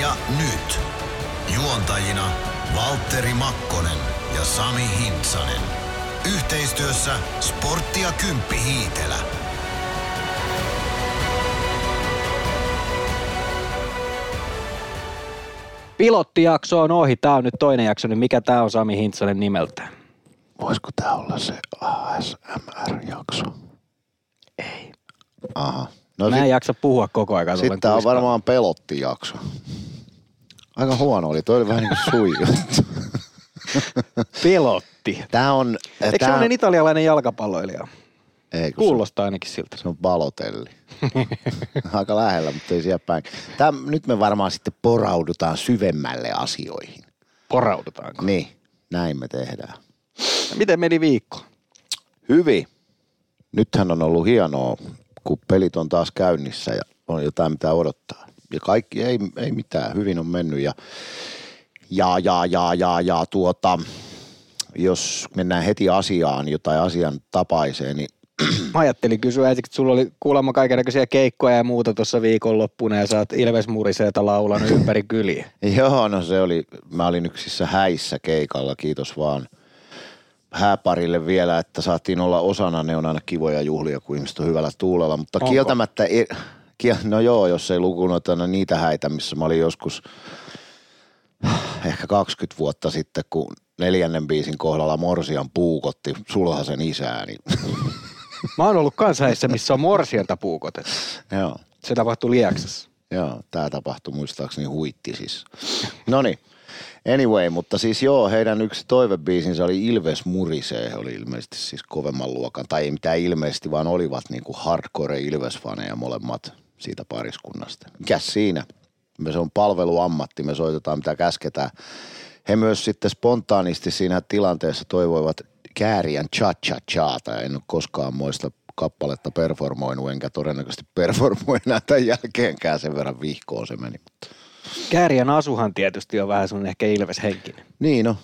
Sporttia nyt. Juontajina Valtteri Makkonen ja Sami Hintsanen. Yhteistyössä Sporttia Kymppi Hiitelä. Pilottijakso on ohi. Tämä on nyt toinen jakso, niin mikä tämä on Sami Hintsanen nimeltään? Voisiko tää olla se ASMR-jakso? Ei. Aha. No Mä en sit, jaksa puhua koko ajan. tulen sit tää on varmaan pelottijakso. Aika huono oli, toi oli vähän niin kuin sui. Pilotti. Tää on... Eikö tää, sellainen italialainen jalkapalloilija? ei, Kuulostaa ainakin siltä. Se, se on balotelli. Aika lähellä, mutta ei siellä päin. Tää, nyt me varmaan sitten poraudutaan syvemmälle asioihin. Poraudutaanko? Niin, näin me tehdään. Miten meni viikko? Hyvin. Nythän on ollut hienoa, kun pelit on taas käynnissä ja on jotain mitä odottaa. Ja kaikki ei, ei mitään, hyvin on mennyt ja ja, ja, ja, ja, ja tuota, jos mennään heti asiaan, jotain asian tapaiseen, niin Mä ajattelin kysyä ensiksi, että sulla oli kuulemma kaikenlaisia keikkoja ja muuta tuossa viikonloppuna ja sä oot Ilves Muriseeta laulanut ympäri kyliä. joo, no se oli, mä olin yksissä häissä keikalla, kiitos vaan hääparille vielä, että saatiin olla osana, ne on aina kivoja juhlia, kun ihmiset on hyvällä tuulella, mutta Onko? kieltämättä, ei, kiel, no joo, jos ei lukunut niitä häitä, missä mä olin joskus ehkä 20 vuotta sitten, kun neljännen biisin kohdalla Morsian puukotti sulhasen isää, niin Mä oon ollut kansaissa, missä on morsianta puukotettu. joo. Se tapahtui Lieksassa. Joo, tämä tapahtui muistaakseni huitti siis. No niin, anyway, mutta siis joo, heidän yksi toivebiisinsä oli Ilves Murisee. He oli ilmeisesti siis kovemman luokan, tai ei mitään ilmeisesti, vaan olivat niin kuin hardcore Ilves-faneja molemmat siitä pariskunnasta. Mikäs siinä? Me se on palveluammatti, me soitetaan mitä käsketään. He myös sitten spontaanisti siinä tilanteessa toivoivat Kääriän cha cha chaata. En ole koskaan muista kappaletta performoinut, enkä todennäköisesti performoi enää tämän jälkeenkään sen verran vihkoon se meni. Kääriän asuhan tietysti on vähän semmoinen ehkä Ilves-henkinen. Niin no,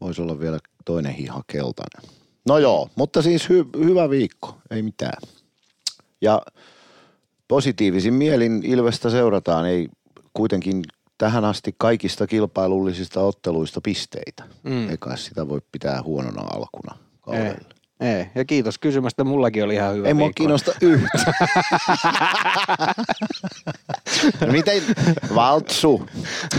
voisi olla vielä toinen hiha keltainen. No joo, mutta siis hy- hyvä viikko, ei mitään. Ja positiivisin mielin Ilvestä seurataan, ei kuitenkin tähän asti kaikista kilpailullisista otteluista pisteitä. Mm. Eikä sitä voi pitää huonona alkuna kaudelle. Ei. Ei. Ja kiitos kysymästä, mullakin oli ihan hyvä Ei mua kiinnosta yhtään. no miten, Valtsu,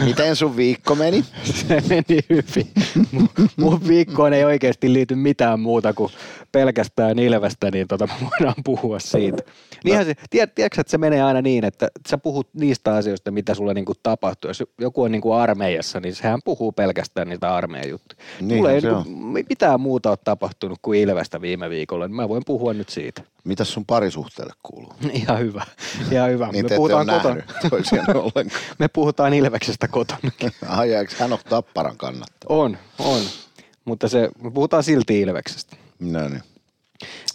miten sun viikko meni? Se meni hyvin. Mun, mun viikkoon ei oikeasti liity mitään muuta kuin pelkästään Ilvestä, niin tota, me voidaan puhua siitä. Niinhän se, tiedät, tiedätkö, että se menee aina niin, että sä puhut niistä asioista, mitä sulle niinku tapahtuu. Jos joku on niinku armeijassa, niin sehän puhuu pelkästään niitä armeijan juttuja. Niinhän Mulle ei se niinku mitään muuta ole tapahtunut kuin Ilvestä viime viikolla, niin mä voin puhua nyt siitä. Mitäs sun parisuhteelle kuuluu? Ihan hyvä. Ihan hyvä. Niin me puhutaan kotona. Me puhutaan Ilveksestä kotonakin. Ai, eikö hän ole tapparan kannattaja? On, on. Mutta se, me puhutaan silti Ilveksestä. No niin.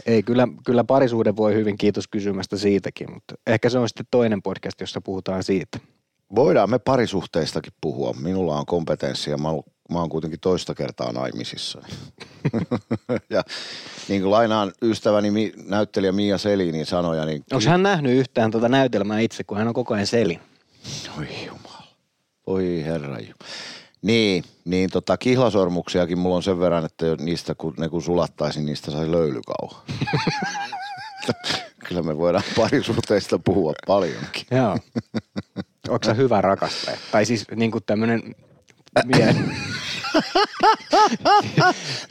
Ei, kyllä, kyllä parisuuden voi hyvin, kiitos kysymästä siitäkin, mutta ehkä se on sitten toinen podcast, jossa puhutaan siitä. Voidaan me parisuhteistakin puhua. Minulla on kompetenssia. Mä, mä oon kuitenkin toista kertaa naimisissa. ja niin kuin lainaan ystäväni näyttelijä Mia Selinin sanoja, niin... Onko hän nähnyt yhtään tuota näytelmää itse, kun hän on koko ajan selin? Oi jumala. Oi herra ju- Niin, niin tota, kihlasormuksiakin mulla on sen verran, että niistä kun, ne kun sulattaisin, niistä sai löylykauha. Kyllä me voidaan parisuhteista puhua paljonkin. Joo. Onko sä hyvä rakastaja? Tai siis niin kuin tämmöinen mies.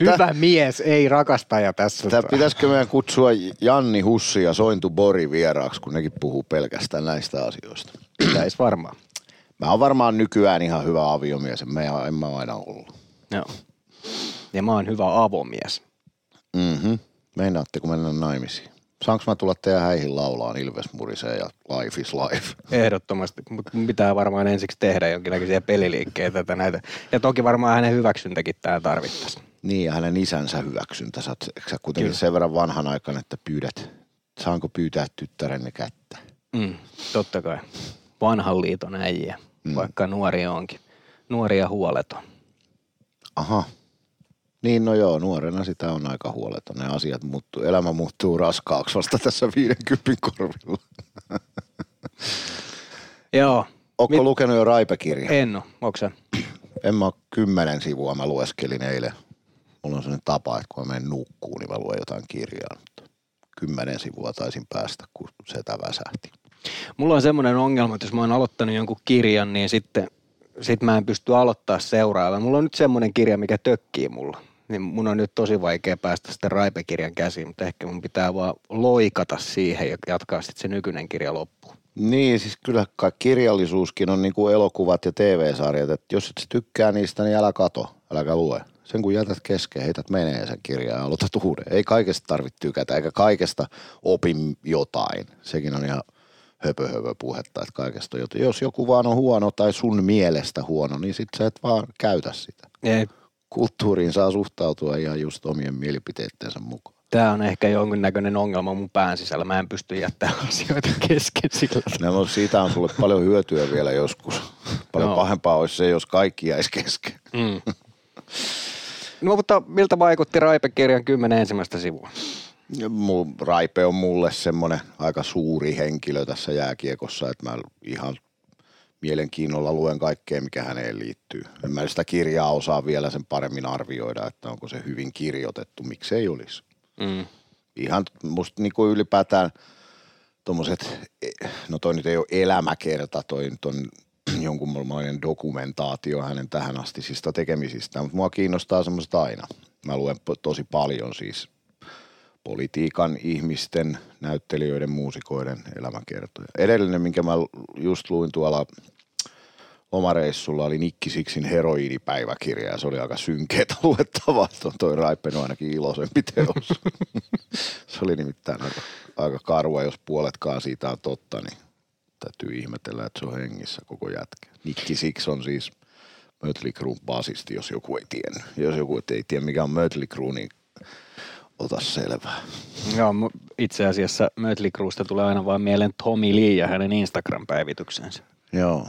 hyvä mies, ei rakastaja tässä. Tää pitäisikö meidän kutsua Janni Hussi ja Sointu Bori vieraaksi, kun nekin puhuu pelkästään näistä asioista. Pitäisi varmaan. Mä oon varmaan nykyään ihan hyvä aviomies, en mä, en mä aina ollut. Joo. Ja mä oon hyvä avomies. Mhm. Meinaatteko mennä naimisiin? Saanko mä tulla teidän häihin laulaan Ilves Muriseen ja Life is Life? Ehdottomasti, mutta pitää varmaan ensiksi tehdä jonkinlaisia peliliikkeitä tätä näitä. Ja toki varmaan hänen hyväksyntäkin tää tarvittaisiin. Niin, ja hänen isänsä hyväksyntä. Sä, oot- sä kuitenkin Kyllä. sen verran vanhan aikana, että pyydät, saanko pyytää tyttärenne kättä? Mm, totta kai. Vanhan liiton äijä, mm. vaikka nuori onkin. Nuori ja huoleton. Aha. Niin, no joo, nuorena sitä on aika huoleton. Ne asiat muuttuu, elämä muuttuu raskaaksi vasta tässä 50 korvilla. Joo, Ootko Mit- lukenut jo Raipe-kirjan? En oo, onko sä? En mä kymmenen sivua, mä lueskelin eilen. Mulla on sellainen tapa, että kun mä menen nukkuun, niin mä luen jotain kirjaa. Mutta kymmenen sivua taisin päästä, kun setä väsähti. Mulla on semmoinen ongelma, että jos mä oon aloittanut jonkun kirjan, niin sitten sit mä en pysty aloittaa seuraavaa. Mulla on nyt semmoinen kirja, mikä tökkii mulla. Niin mun on nyt tosi vaikea päästä sitten Raipe-kirjan käsiin, mutta ehkä mun pitää vaan loikata siihen ja jatkaa sitten se nykyinen kirja loppuun. Niin, siis kyllä kai kirjallisuuskin on niin kuin elokuvat ja TV-sarjat, että jos et tykkää niistä, niin älä kato, äläkä lue. Sen kun jätät kesken, heität menee sen kirjan ja aloitat uuden. Ei kaikesta tarvitse tykätä, eikä kaikesta opi jotain. Sekin on ihan höpö, höpö puhetta, että kaikesta jotain. Jos joku vaan on huono tai sun mielestä huono, niin sit sä et vaan käytä sitä. Ei, Kulttuuriin saa suhtautua ihan just omien mielipiteittensä mukaan. Tämä on ehkä jonkinnäköinen ongelma mun pään sisällä. Mä en pysty jättämään asioita kesken sillä. No, siitä on sulle paljon hyötyä vielä joskus. Paljon Joo. pahempaa olisi se, jos kaikki jäisi kesken. Mm. No mutta miltä vaikutti Raipe-kirjan kymmenen ensimmäistä sivua? Raipe on mulle semmoinen aika suuri henkilö tässä jääkiekossa, että mä ihan mielenkiinnolla luen kaikkea, mikä häneen liittyy. En mä sitä kirjaa osaa vielä sen paremmin arvioida, että onko se hyvin kirjoitettu, miksei olisi. Mm. Ihan musta niin kuin ylipäätään tuommoiset, no toi nyt ei ole elämäkerta, toi nyt on jonkunlainen dokumentaatio hänen tähän astisista tekemisistään, mutta mua kiinnostaa semmoiset aina. Mä luen tosi paljon siis politiikan, ihmisten, näyttelijöiden, muusikoiden elämäkertoja. Edellinen, minkä mä just luin tuolla lomareissulla, oli Nikki Sixin heroiinipäiväkirja ja se oli aika synkeätä luettavaa. Tuo- Toi Raipen on ainakin iloisempi teos. se oli nimittäin aika, aika karua, jos puoletkaan siitä on totta, niin täytyy ihmetellä, että se on hengissä koko jätkä. Nikki Six on siis Mötley Crue basisti, jos joku ei tiennyt. Jos joku ei tiedä, mikä on Mötley Crue, niin ota selvää. Joo, itse asiassa Mötley Cruesta tulee aina vaan mieleen Tommy Lee ja hänen Instagram-päivityksensä. Joo,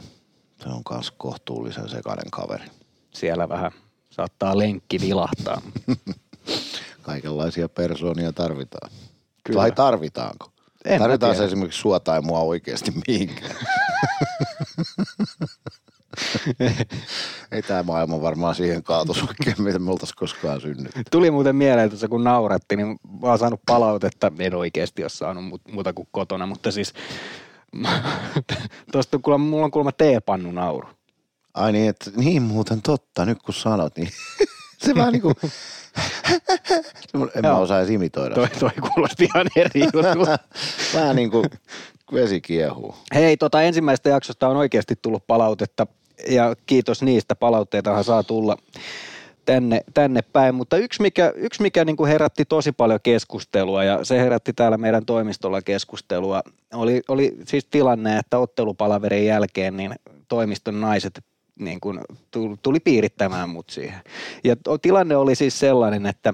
se on myös kohtuullisen sekainen kaveri. Siellä vähän saattaa lenkki vilahtaa. Kaikenlaisia persoonia tarvitaan. Kyllä. Vai tarvitaanko? En Tarvitaan se esimerkiksi sua tai mua oikeasti mihinkään. Ei tämä maailma varmaan siihen kaatuisi oikein, mitä me oltaisiin koskaan synnytty. Tuli muuten mieleen tuossa, kun nauratti, niin mä oon saanut palautetta, en oikeasti ole saanut mu- muuta kuin kotona, mutta siis tuosta kuulemma, mulla on kuulemma teepannu nauru. Ai niin, että niin muuten totta, nyt kun sanot, niin se vähän niin kuin, en mä osaa edes imitoida. Toi, toi kuulosti ihan eri juttu. Vähän niin kuin vesi kiehuu. Hei, tota ensimmäisestä jaksosta on oikeasti tullut palautetta ja kiitos niistä. Palautteitahan saa tulla tänne, tänne päin, mutta yksi mikä, yksi mikä niin kuin herätti tosi paljon keskustelua ja se herätti täällä meidän toimistolla keskustelua, oli, oli siis tilanne, että ottelupalaverin jälkeen niin toimiston naiset niin kuin tuli, piirittämään mut siihen. Ja tilanne oli siis sellainen, että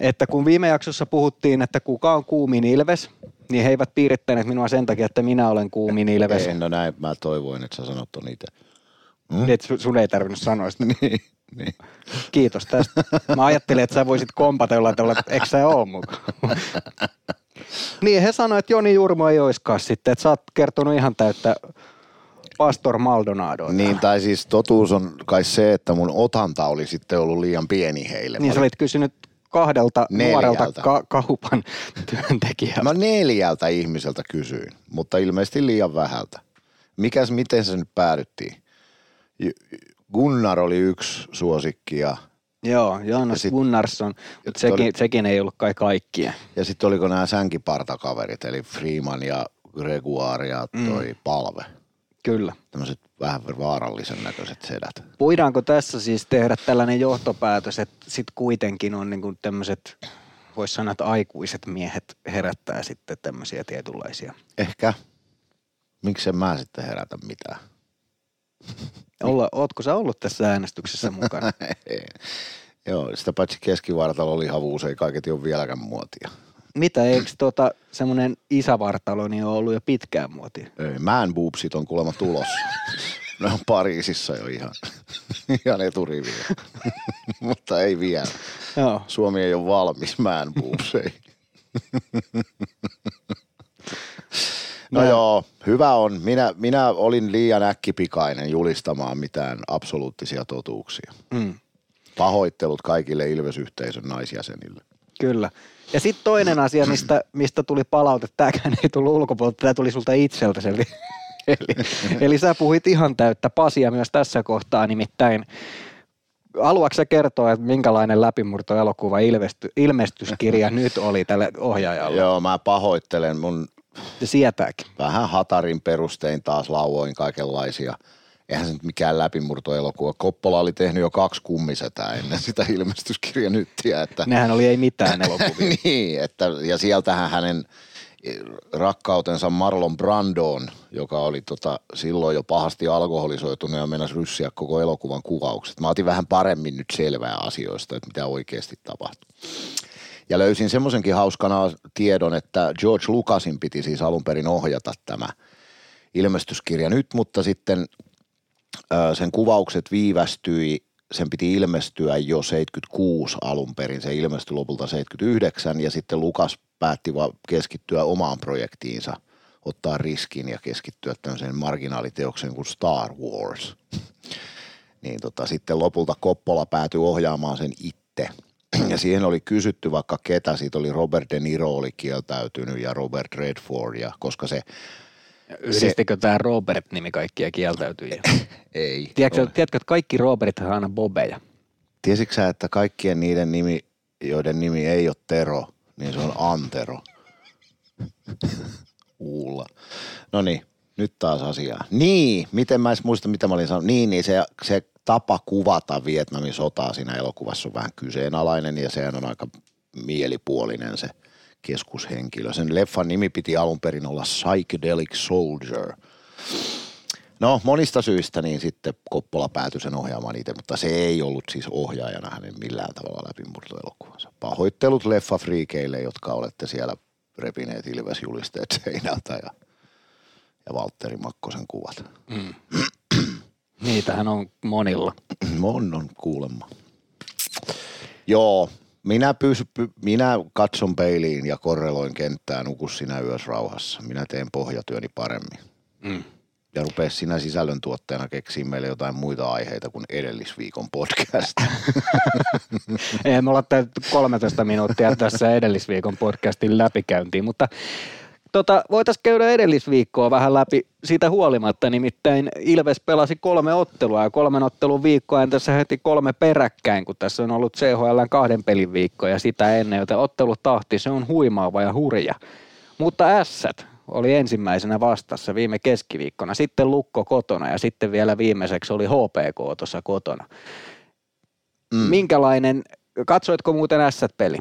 että kun viime jaksossa puhuttiin, että kuka on kuumin ilves, niin he eivät piirittäneet minua sen takia, että minä olen kuumin ilves. Ei, no näin, mä toivoin, että sä sanot ton itse. Mm? Et su- sun ei tarvinnut sanoa sitä. Niin, niin. Kiitos tästä. Mä ajattelin, että sä voisit kompata jollain tavalla, että eikö sä ole mukaan. niin he sanoivat, että Joni Jurmo ei oiskaan sitten, että sä oot kertonut ihan täyttä Pastor Maldonadoa. Niin, tai siis totuus on kai se, että mun otanta oli sitten ollut liian pieni heille. niin sä olit kysynyt kahdelta Neljältä. nuorelta ka- kaupan työntekijältä. Mä neljältä ihmiseltä kysyin, mutta ilmeisesti liian vähältä. Mikäs, miten se nyt päädyttiin? Gunnar oli yksi suosikki ja, Joo, Jonas sit- Gunnarsson, mutta sekin, sekin ei ollut kai kaikkien. ja sitten oliko nämä sänkipartakaverit, eli Freeman ja Gregoire ja toi mm. Palve. Kyllä. Tämmöiset vähän vaarallisen näköiset sedät. Voidaanko tässä siis tehdä tällainen johtopäätös, että sitten kuitenkin on niinku tämmöiset, voisi sanoa, että aikuiset miehet herättää sitten tämmöisiä tietynlaisia. Ehkä. Miksi mä sitten herätä mitään? Olla, ootko sä ollut tässä äänestyksessä mukana? Joo, sitä paitsi keskivartalo oli havuus, ei kaiketi ole vieläkään muotia. Mitä, eikö tota semmoinen isävartalo niin ole ollut jo pitkään muotia? Ei, man boobsit on kuulemma tulossa. ne on Pariisissa jo ihan, ihan eturiviä. Mutta ei vielä. Joo. Suomi ei ole valmis man boobs, ei. no No. joo, Hyvä on. Minä, minä olin liian äkkipikainen julistamaan mitään absoluuttisia totuuksia. Mm. Pahoittelut kaikille Ilves-yhteisön naisjäsenille. Kyllä. Ja sitten toinen asia, mistä, mistä tuli palaute, tämäkään ei tullut ulkopuolelta, tämä tuli sulta itseltäsi. Eli, eli, eli sä puhuit ihan täyttä pasia myös tässä kohtaa, nimittäin haluatko sä kertoa, että minkälainen läpimurtoelokuva ilmesty, ilmestyskirja nyt oli tälle ohjaajalle? Joo, mä pahoittelen. Mun sietääkin. vähän hatarin perustein taas lauoin kaikenlaisia. Eihän se nyt mikään läpimurtoelokuva. Koppola oli tehnyt jo kaksi kummisetää ennen sitä ilmestyskirja nyttiä. Että, Nehän oli ei mitään elokuvia. niin, että, ja sieltähän hänen rakkautensa Marlon Brandoon, joka oli tota, silloin jo pahasti alkoholisoitunut ja mennäisi ryssiä koko elokuvan kuvaukset. Mä otin vähän paremmin nyt selvää asioista, että mitä oikeasti tapahtui. Ja löysin semmoisenkin hauskana tiedon, että George Lucasin piti siis alun perin ohjata tämä ilmestyskirja nyt, mutta sitten sen kuvaukset viivästyi, sen piti ilmestyä jo 76 alun perin, se ilmestyi lopulta 79 ja sitten Lukas päätti vaan keskittyä omaan projektiinsa, ottaa riskin ja keskittyä tämmöiseen marginaaliteokseen kuin Star Wars. niin tota, sitten lopulta Koppola päätyi ohjaamaan sen itse. Ja siihen oli kysytty vaikka ketä, siitä oli Robert De Niro oli kieltäytynyt ja Robert Redford, ja koska se Yhdistikö tämä Robert-nimi kaikkia kieltäytyjiä? ei. Tiedätkö, tiedätkö, että kaikki Robertit on aina bobeja? Tiesitkö sä, että kaikkien niiden nimi, joiden nimi ei ole Tero, niin se on Antero. Uulla. No niin, nyt taas asiaa. Niin, miten mä edes muista, mitä mä olin sanonut. Niin, niin se, se tapa kuvata Vietnamin sotaa siinä elokuvassa on vähän kyseenalainen ja sehän on aika mielipuolinen se keskushenkilö. Sen leffan nimi piti alun perin olla Psychedelic Soldier. No monista syistä niin sitten Koppola päätyi sen ohjaamaan itse, mutta se ei ollut siis ohjaajana hänen millään tavalla läpimurtoelokuvansa. Pahoittelut leffafriikeille, jotka olette siellä repineet Ilves-julisteet seinältä ja, ja Valtteri Makkosen kuvat. Niitähän on monilla. On, on kuulemma. Joo, minä, pysy, py, minä katson peiliin ja korreloin kenttää, nuku sinä yössä rauhassa. Minä teen pohjatyöni paremmin. Mm. Ja rupea sinä sisällöntuottajana keksiä meille jotain muita aiheita kuin edellisviikon podcast. Ei me olla tää 13 minuuttia tässä edellisviikon podcastin läpikäyntiin, mutta tota, voitaisiin käydä edellisviikkoa vähän läpi siitä huolimatta. Nimittäin Ilves pelasi kolme ottelua ja kolmen ottelun viikkoa en tässä heti kolme peräkkäin, kun tässä on ollut CHL kahden pelin viikko ja sitä ennen, joten ottelutahti se on huimaava ja hurja. Mutta ässät oli ensimmäisenä vastassa viime keskiviikkona, sitten Lukko kotona ja sitten vielä viimeiseksi oli HPK tuossa kotona. Mm. Minkälainen, katsoitko muuten ässät-peli?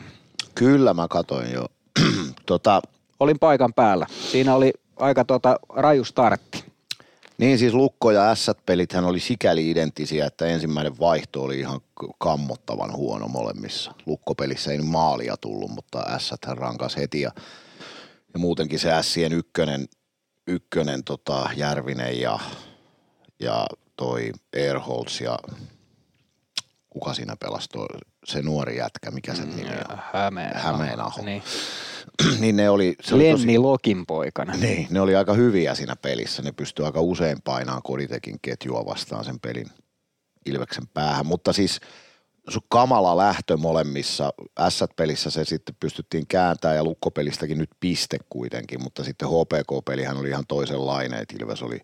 Kyllä mä katoin jo. tota, Olin paikan päällä. Siinä oli aika tota, raju startti. niin siis Lukko ja S-pelithän oli sikäli identtisiä, että ensimmäinen vaihto oli ihan kammottavan huono molemmissa. Lukkopelissä ei maalia tullut, mutta s rankas heti ja, ja muutenkin se Sien ykkönen, ykkönen tota, Järvinen ja, ja toi Airholz ja kuka siinä pelasi toi, se nuori jätkä, mikä sen nimi on? Hämeen. Hämeenaho. Niin. niin ne oli, se oli tosi, Lenni Lokin poikana. niin, ne oli aika hyviä siinä pelissä. Ne pystyi aika usein painaa Koditekin ketjua vastaan sen pelin Ilveksen päähän. Mutta siis sun kamala lähtö molemmissa. S-pelissä se sitten pystyttiin kääntämään ja lukkopelistäkin nyt piste kuitenkin, mutta sitten HPK-pelihän oli ihan toisenlainen, että Ilves oli,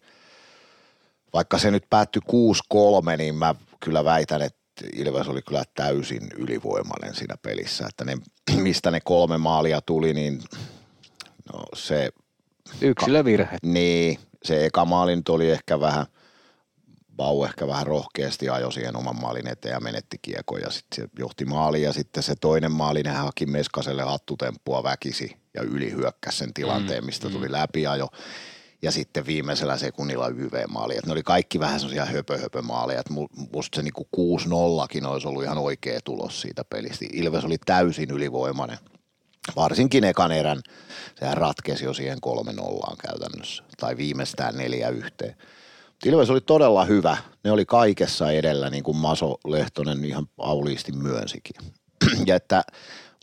vaikka se nyt päättyi 6-3, niin mä kyllä väitän, että Ilves oli kyllä täysin ylivoimainen siinä pelissä, että ne, mistä ne kolme maalia tuli, niin no se Yksilövirhe. niin, se eka maali nyt oli ehkä vähän, Bau ehkä vähän rohkeasti ajoi siihen oman maalin eteen ja menetti kiekon ja sitten se johti maaliin ja sitten se toinen maali, ne haki Meskaselle hattutemppua väkisi ja ylihyökkäsi sen tilanteen, mistä tuli läpiajo. Ja sitten viimeisellä sekunnilla YV-maali. Et ne oli kaikki vähän semmoisia höpö, höpö maaleja. Et mu- musta se niinku 6-0kin olisi ollut ihan oikea tulos siitä pelistä. Ilves oli täysin ylivoimainen. Varsinkin ekan erän, sehän ratkesi jo siihen 3-0 käytännössä, tai viimeistään neljä yhteen. Ilves oli todella hyvä. Ne oli kaikessa edellä, niin kuin Maso Lehtonen ihan auliisti myönsikin. ja että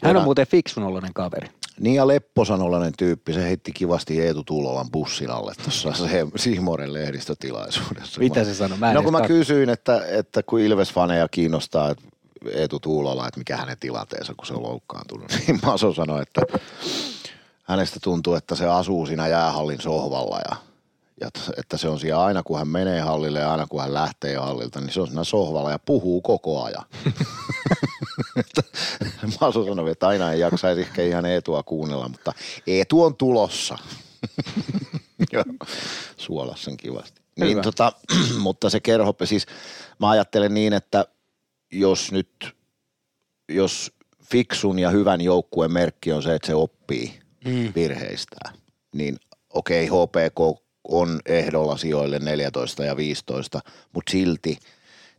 Hän on muuten fiksun oloinen kaveri. Niin ja Lepposanolainen tyyppi, se heitti kivasti Eetu Tuulolan bussin alle tuossa Sihmoren lehdistötilaisuudessa. Mitä se sanoi? Mä no kun mä kysyin, että, että kun Ilves-faneja kiinnostaa että Eetu Tuulola, että mikä hänen tilanteensa, kun se on loukkaantunut, niin Maso sanoi, että hänestä tuntuu, että se asuu siinä jäähallin sohvalla ja, ja että se on siellä aina kun hän menee hallille ja aina kun hän lähtee hallilta, niin se on siinä sohvalla ja puhuu koko ajan. Että Maso sanoi, että aina ei jaksaisi ehkä ihan Eetua kuunnella, mutta Eetu on tulossa. Suola sen kivasti. Niin, tota, mutta se kerho, siis mä ajattelen niin, että jos nyt, jos fiksun ja hyvän joukkueen merkki on se, että se oppii mm. virheistään, niin okei, HPK on ehdolla sijoille 14 ja 15, mutta silti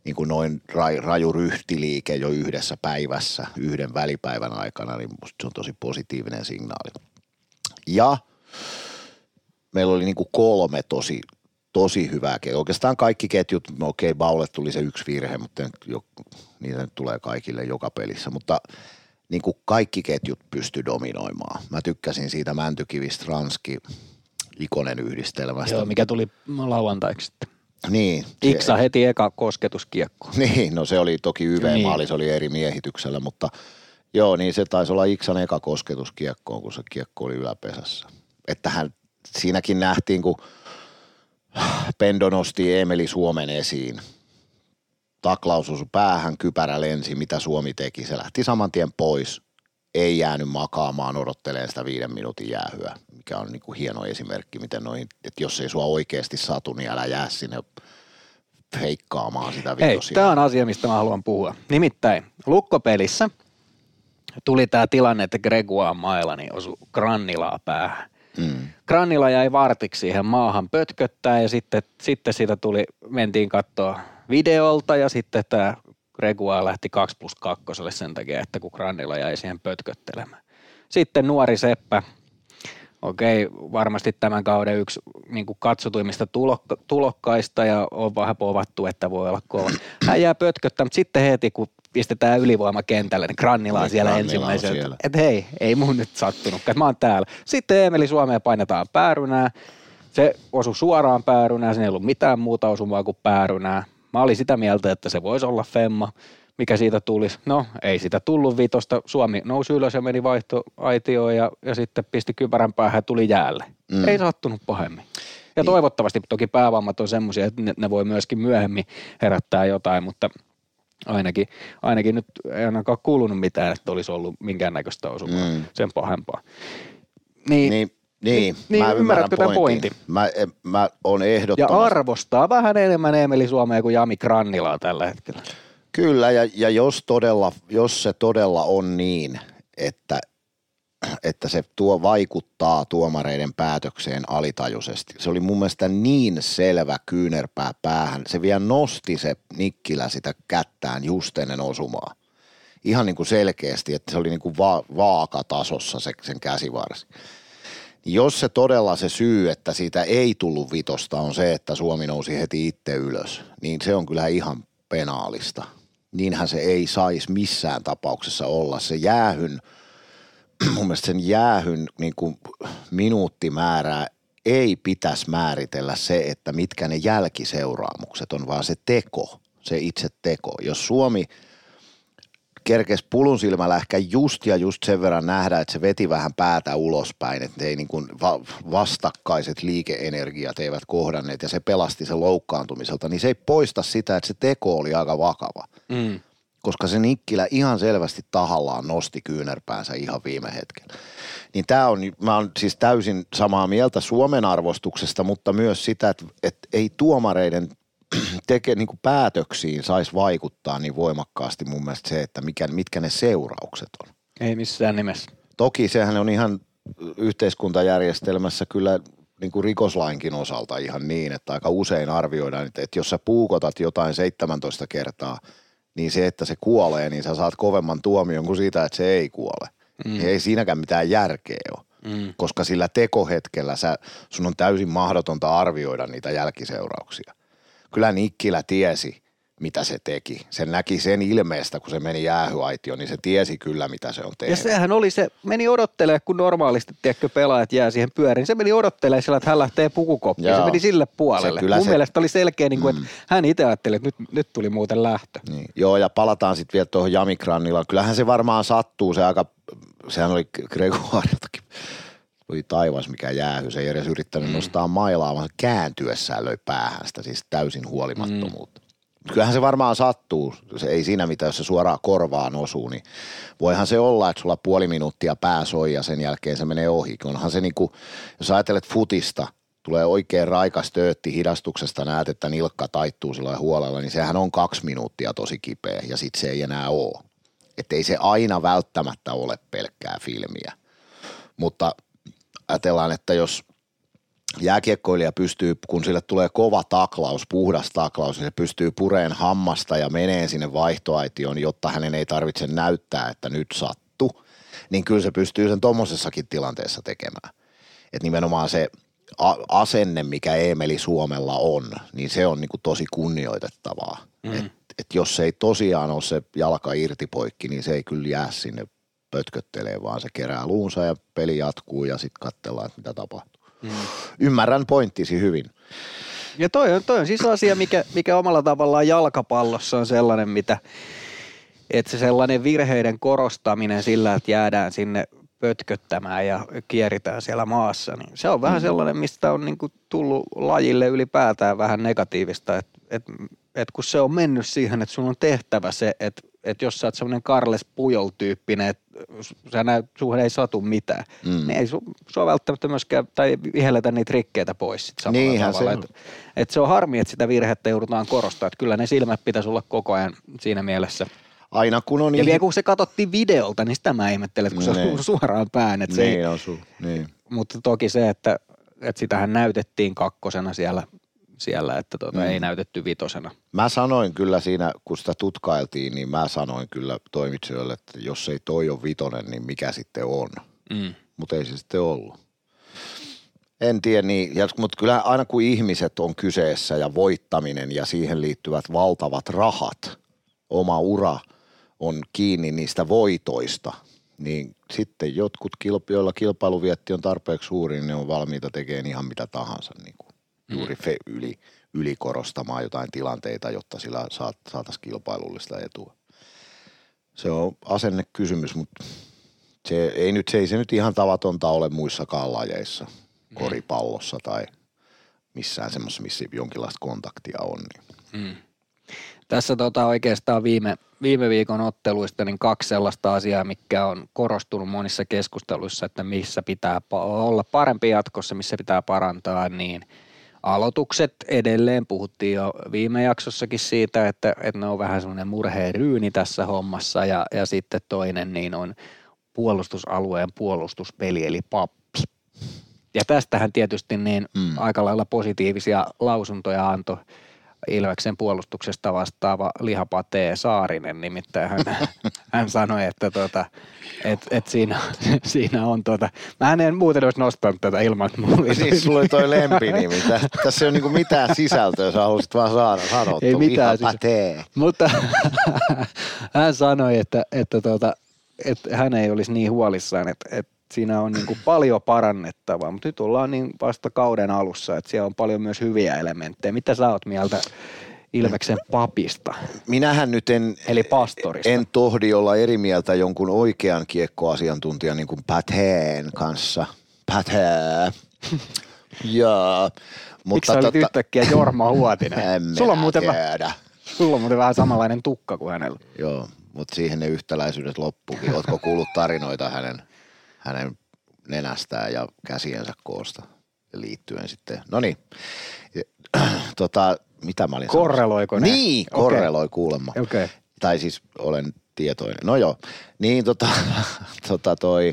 niin kuin noin ra- raju ryhtiliike jo yhdessä päivässä, yhden välipäivän aikana, niin musta se on tosi positiivinen signaali. Ja meillä oli niin kuin kolme tosi, tosi hyvää ketjua. Oikeastaan kaikki ketjut, no okei, Baulle tuli se yksi virhe, mutta nyt jo, niitä nyt tulee kaikille joka pelissä, mutta niin kuin kaikki ketjut pysty dominoimaan. Mä tykkäsin siitä Mäntykivi, Stranski, Ikonen yhdistelmästä. Joo, mikä tuli lauantaiksi sitten. Niin. se- Iksa heti eka kosketuskiekko. Niin, no se oli toki YV-maali, Niin. se oli eri miehityksellä, mutta joo, niin se taisi olla Iksan eka kosketus kiekkoon, kun se kiekko oli yläpesässä. Että hän, siinäkin nähtiin, kun Pendo nosti Emeli Suomen esiin. Taklaus osui päähän, kypärä lensi, mitä Suomi teki. Se lähti saman tien pois. Ei jäänyt makaamaan odottelemaan sitä viiden minuutin jäähyä, mikä on niin kuin hieno esimerkki, miten noin, että jos ei sua oikeasti satu, niin älä jää sinne feikkaamaan sitä Ei, vitosia. tämä on asia, mistä mä haluan puhua. Nimittäin lukkopelissä tuli tämä tilanne, että Gregua Mailani niin osui Grannilaa päähän. Mm. Grannila jäi vartiksi siihen maahan pötköttää ja sitten, sitten siitä tuli, mentiin katsoa videolta ja sitten tämä Gregua lähti 2 plus 2 sen takia, että kun Grannila jäi siihen pötköttelemään. Sitten nuori Seppä, okei, varmasti tämän kauden yksi niin kuin katsotuimmista tulokka, tulokkaista ja on vähän povattu, että voi olla kova. Hän jää pötköttämään, mutta sitten heti kun pistetään ylivoimakentälle, niin Grannila on Niin, siellä ensimmäisenä. Että hei, ei mun nyt sattunutkaan, että mä oon täällä. Sitten Emeli Suomeen painetaan päärynää. Se osui suoraan päärynää, siinä ei ollut mitään muuta osumaa kuin päärynää. Mä olin sitä mieltä, että se voisi olla femma, mikä siitä tulisi. No, ei sitä tullut vitosta. Suomi nousi ylös ja meni vaihtoaitioon ja, ja sitten pisti kypärän päähän ja tuli jäälle. Mm. Ei sattunut pahemmin. Ja Niin. toivottavasti toki päävammat on semmoisia, että ne, ne voi myöskin myöhemmin herättää jotain, mutta ainakin, ainakin nyt ei ainakaan kuulunut mitään, että olisi ollut minkäännäköistä osumaa mm. sen pahempaa. Niin, niin Niin, niin, niin, mä ymmärrätkö tämän pointin. Mä, en- mä oon ja ehdottomasti. arvostaa vähän enemmän Emeli Suomea kuin Jami Grannilaa tällä hetkellä. Kyllä, ja, ja jos, todella, jos se todella on niin, että, että se tuo vaikuttaa tuomareiden päätökseen alitajuisesti. Se oli mun mielestä niin selvä kyynärpää päähän. Se vielä nosti se Nikkilä sitä kättään just ennen osumaa. Ihan niin kuin selkeästi, että se oli niin kuin va- vaakatasossa se, sen käsivarsi. Jos se todella se syy, että siitä ei tullut vitosta, on se, että Suomi nousi heti itse ylös, niin se on kyllä ihan penaalista. Niinhän se ei saisi missään tapauksessa olla. Se jäähyn, mun mielestä sen jäähyn niin kuin minuuttimäärää ei pitäisi määritellä se, että mitkä ne jälkiseuraamukset on, vaan se teko, se itse teko. Jos Suomi kerkes pulun silmällä ehkä just ja just sen verran nähdä, että se veti vähän päätä ulospäin, että ei niin kuin va- vastakkaiset liikeenergiat eivät kohdanneet ja se pelasti sen loukkaantumiselta, niin se ei poista sitä, että se teko oli aika vakava. Mm. Koska se Nikkilä ihan selvästi tahallaan nosti kyynärpäänsä ihan viime hetkellä. Niin tämä on, mä oon siis täysin samaa mieltä Suomen arvostuksesta, mutta myös sitä, että, että ei tuomareiden teke, niin kuin päätöksiin saisi vaikuttaa niin voimakkaasti mun mielestä se, että mikä, mitkä ne seuraukset on. Ei missään nimessä. Toki sehän on ihan yhteiskuntajärjestelmässä kyllä niin kuin rikoslainkin osalta ihan niin, että aika usein arvioidaan, että, että jos sä puukotat jotain 17 kertaa, niin se, että se kuolee, niin sä saat kovemman tuomion kuin siitä, että se ei kuole. Mm. Niin ei siinäkään mitään järkeä ole. Mm. Koska sillä tekohetkellä sä, sun on täysin mahdotonta arvioida niitä jälkiseurauksia. Kyllä Nikkilä tiesi mitä se teki. Sen näki sen ilmeestä, kun se meni jäähyaitioon, niin se tiesi kyllä, mitä se on tehnyt. Ja sehän oli se, meni odottelemaan, kun normaalisti tiedätkö, pelaajat jää siihen pyöriin. Se meni odottelemaan sillä, että hän lähtee pukukoppiin. Se Joo. meni sille puolelle. Se kyllä Mun se- mielestä oli selkeä, niin kuin, että hän itse ajatteli, että nyt, nyt tuli muuten lähtö. Niin. Joo, ja palataan sitten vielä tuohon Jamikrannilla. Kyllähän se varmaan sattuu, se aika, sehän oli Gregoiriltakin, oli taivas mikä jäähy, se ei edes yrittänyt mm. nostaa mailaa, vaan se kääntyessään löi päähän sitä, siis täysin huolimattomuutta. Mm. Kyllähän se varmaan sattuu, se ei siinä mitään, jos se suoraan korvaan osuu, niin voihan se olla, että sulla puoli minuuttia pää soi ja sen jälkeen se menee ohi. Onhan se niinku, jos ajattelet futista, tulee oikein raikas töötti hidastuksesta, näet, että nilkka taittuu sillä huolella, niin sehän on kaksi minuuttia tosi kipeä ja sitten se ei enää ole. Että ei se aina välttämättä ole pelkkää filmiä. Mutta ajatellaan, että jos jääkiekkoilija pystyy, kun sille tulee kova taklaus, puhdas taklaus, niin se pystyy pureen hammasta ja menee sinne vaihtoaitioon, jotta hänen ei tarvitse näyttää, että nyt sattu, niin kyllä se pystyy sen tommosessakin tilanteessa tekemään. Että nimenomaan se asenne, mikä Eemeli Suomella on, niin se on niinku tosi kunnioitettavaa. Mm. Et, et jos se ei tosiaan ole se jalka irti poikki, niin se ei kyllä jää sinne pötköttelee, vaan se kerää luunsa ja peli jatkuu ja sitten katsellaan, mitä tapahtuu. Mm. Ymmärrän pointtisi hyvin. Ja toi on, toi on siis asia, mikä, mikä omalla tavallaan jalkapallossa on sellainen, mitä, että se sellainen virheiden korostaminen sillä, että jäädään sinne pötköttämään ja kieritään siellä maassa, niin se on vähän sellainen, mistä on niinku tullut lajille ylipäätään vähän negatiivista, että et, et kun se on mennyt siihen, että sun on tehtävä se, että et jos sä oot semmoinen Carles Pujol-tyyppinen, että sä näet, suhun ei satu mitään, mm. niin ei su, sua välttämättä myöskään, tai ei vihelletä niitä rikkeitä pois sit samalla Niinhän tavalla. se on. Et, et se on harmi, että sitä virhettä joudutaan korostaa, että kyllä ne silmät pitäisi olla koko ajan siinä mielessä. Aina kun on Ja niin... vielä kun se katsottiin videolta, niin sitä mä ihmettelen, että kun se on Niin. suoraan päin. Että se ei, niin on su, niin. mutta toki se, että, että sitähän näytettiin kakkosena siellä, siellä että tuota, mm. ei näytetty vitosena. Mä sanoin kyllä siinä, kun sitä tutkailtiin, niin mä sanoin kyllä toimitsijoille, että jos ei toi ole vitonen, niin mikä sitten on. Mm. Mutta ei se sitten ollut. En tiedä niin, mutta kyllä aina kun ihmiset on kyseessä ja voittaminen ja siihen liittyvät valtavat rahat, oma ura on kiinni niistä voitoista, niin sitten jotkut, kilp- joilla kilpailuvietti on tarpeeksi suuri, niin ne on valmiita tekemään ihan mitä tahansa, niin kuin juuri fe- yli, ylikorostamaan jotain tilanteita, jotta sillä saat, saataisiin kilpailullista etua. Se on asennekysymys, mutta se ei, nyt, se ei se nyt ihan tavatonta ole muissakaan lajeissa, koripallossa tai missään semmoisessa, missä jonkinlaista kontaktia on. Niin. Tässä tota oikeastaan viime, viime viikon otteluista niin kaksi sellaista asiaa, mikä on korostunut monissa keskusteluissa, että missä pitää olla parempi jatkossa, missä pitää parantaa, niin aloitukset edelleen. Puhuttiin jo viime jaksossakin siitä, että, että ne on vähän semmoinen murheen ryyni tässä hommassa ja, ja sitten toinen niin on puolustusalueen puolustuspeli eli pappi. Ja tästähän tietysti niin mm. aika lailla positiivisia lausuntoja antoi Ilveksen puolustuksesta vastaava lihapatee Saarinen, nimittäin hän, hän sanoi, että tota, et, et siinä, siinä on tota, mä en muuten olisi nostanut tätä ilman, että mulla Siis sulla oli toi lempinimi. Tä- Tässä ei ole niinku mitään sisältöä, sä haluaisit vaan saada sanottua. Ei mitään sisältöä. pätee. Mutta hän sanoi, että, että, tota, että hän ei olisi niin huolissaan, että, että siinä on niin kuin paljon parannettavaa, mutta nyt ollaan niin vasta kauden alussa, että siellä on paljon myös hyviä elementtejä. Mitä sä oot mieltä Ilveksen papista, Minähän nyt en, eli pastorista? en tohdi olla eri mieltä jonkun oikean kiekkoasiantuntijan niin kuin Päteen kanssa. Pätee. Jaa. Miksi sä olit yhtäkkiä Jorma Huotinen? En Sulla on, muuten, tiedä. sulla on muuten vähän samanlainen tukka kuin hänellä. Joo, mutta siihen ne yhtäläisyydet loppukin. Ootko kuullut tarinoita hänen, hänen nenästään ja käsiensä koosta liittyen sitten? No niin, tota, mitä mä olin Korreloiko ne? Niin, korreloi kuulemma. Okei. Okay. Tai siis olen tietoinen. No joo, niin tota, tota toi,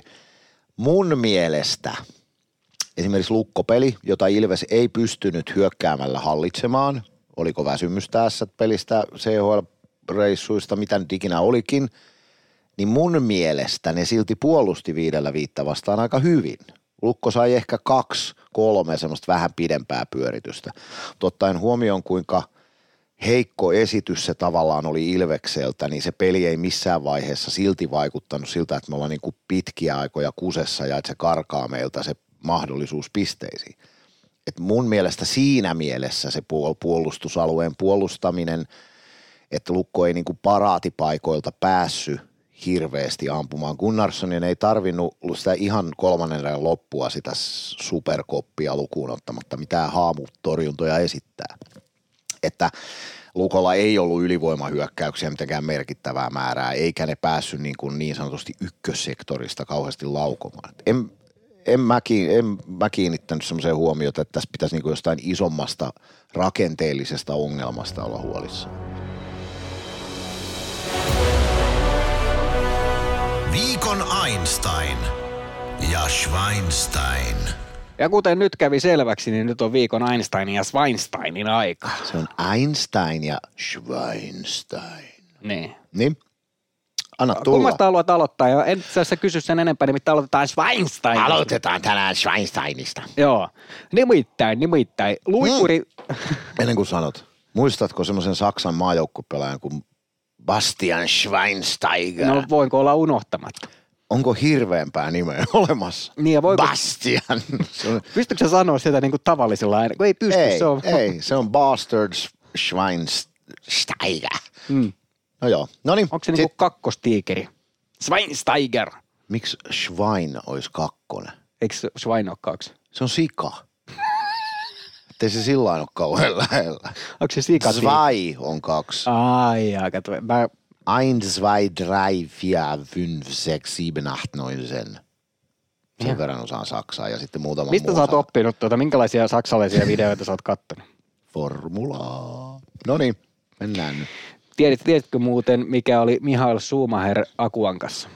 mun mielestä esimerkiksi lukkopeli, jota Ilves ei pystynyt hyökkäämällä hallitsemaan, oliko väsymys tässä pelistä CHL-reissuista, mitä nyt ikinä olikin, niin mun mielestä ne silti puolusti viidellä viittä vastaan aika hyvin. Lukko sai ehkä kaksi, kolme semmoista vähän pidempää pyöritystä. Mutta ottaen huomioon, kuinka heikko esitys se tavallaan oli Ilvekseltä, niin se peli ei missään vaiheessa silti vaikuttanut siltä, että me ollaan niin kuin pitkiä aikoja kusessa ja että se karkaa meiltä se mahdollisuus pisteisiin. Et mun mielestä siinä mielessä se puol- puolustusalueen puolustaminen, että Lukko ei niin kuin paraatipaikoilta päässyt hirveästi ampumaan. Gunnarssonin ei tarvinnut sitä ihan kolmannen loppua sitä superkoppia lukuun ottamatta mitään haamutorjuntoja esittää. Että Lukolla ei ollut ylivoimahyökkäyksiä mitenkään merkittävää määrää, eikä ne päässyt niin, kuin niin sanotusti ykkössektorista kauheasti laukomaan. En, en, mä, en mä kiinnittänyt semmoiseen huomiota, että tässä pitäisi niin kuin jostain isommasta rakenteellisesta ongelmasta olla huolissaan. Viikon Einstein ja Schweinstein. Ja kuten nyt kävi selväksi, niin nyt on viikon Einsteinin ja Schweinsteinin aika. Se on Einstein ja Schweinstein. Niin. Niin? Anna tulla. Kummasta haluat aloittaa? Ja en tässä kysy sen enempää, nimittäin aloitetaan Schweinstein. Aloitetaan tänään Schweinsteinista. Joo. Nimittäin, nimittäin. Luikuri... Mm. Ennen kuin sanot, muistatko semmoisen Saksan maajoukkopelaajan kuin Bastian Schweinsteiger. No voinko olla unohtamatta? Onko hirveämpää nimeä olemassa? Niin ja voiko... Bastian. Pystytkö sä sanoa sitä niin kuin? Kun ei pysty, ei, se on... Ei, se on Bastard Schweinsteiger. Mm. No joo, no niin. Onko se niin kuin kakkostiikeri? Schweinsteiger. Miksi Schwein olisi kakkonen? Eikö Schwein ole kaksi? Se on sika. Ettei se sillä ole kauhean lähellä. Onko se sika? Zwei on kaksi. Ai, kato. Mä... Ein, zwei, drei, vier, fünf, sechs, sieben, acht, neun, sen. Sen ja. verran osaan saksaa ja sitten muutama Mistä muu sä oot oppinut tuota? Minkälaisia saksalaisia videoita sä oot kattonut? Formulaa. No niin, mennään nyt. Tiedit, tiedätkö muuten, mikä oli Mihail Schumacher Akuankassa?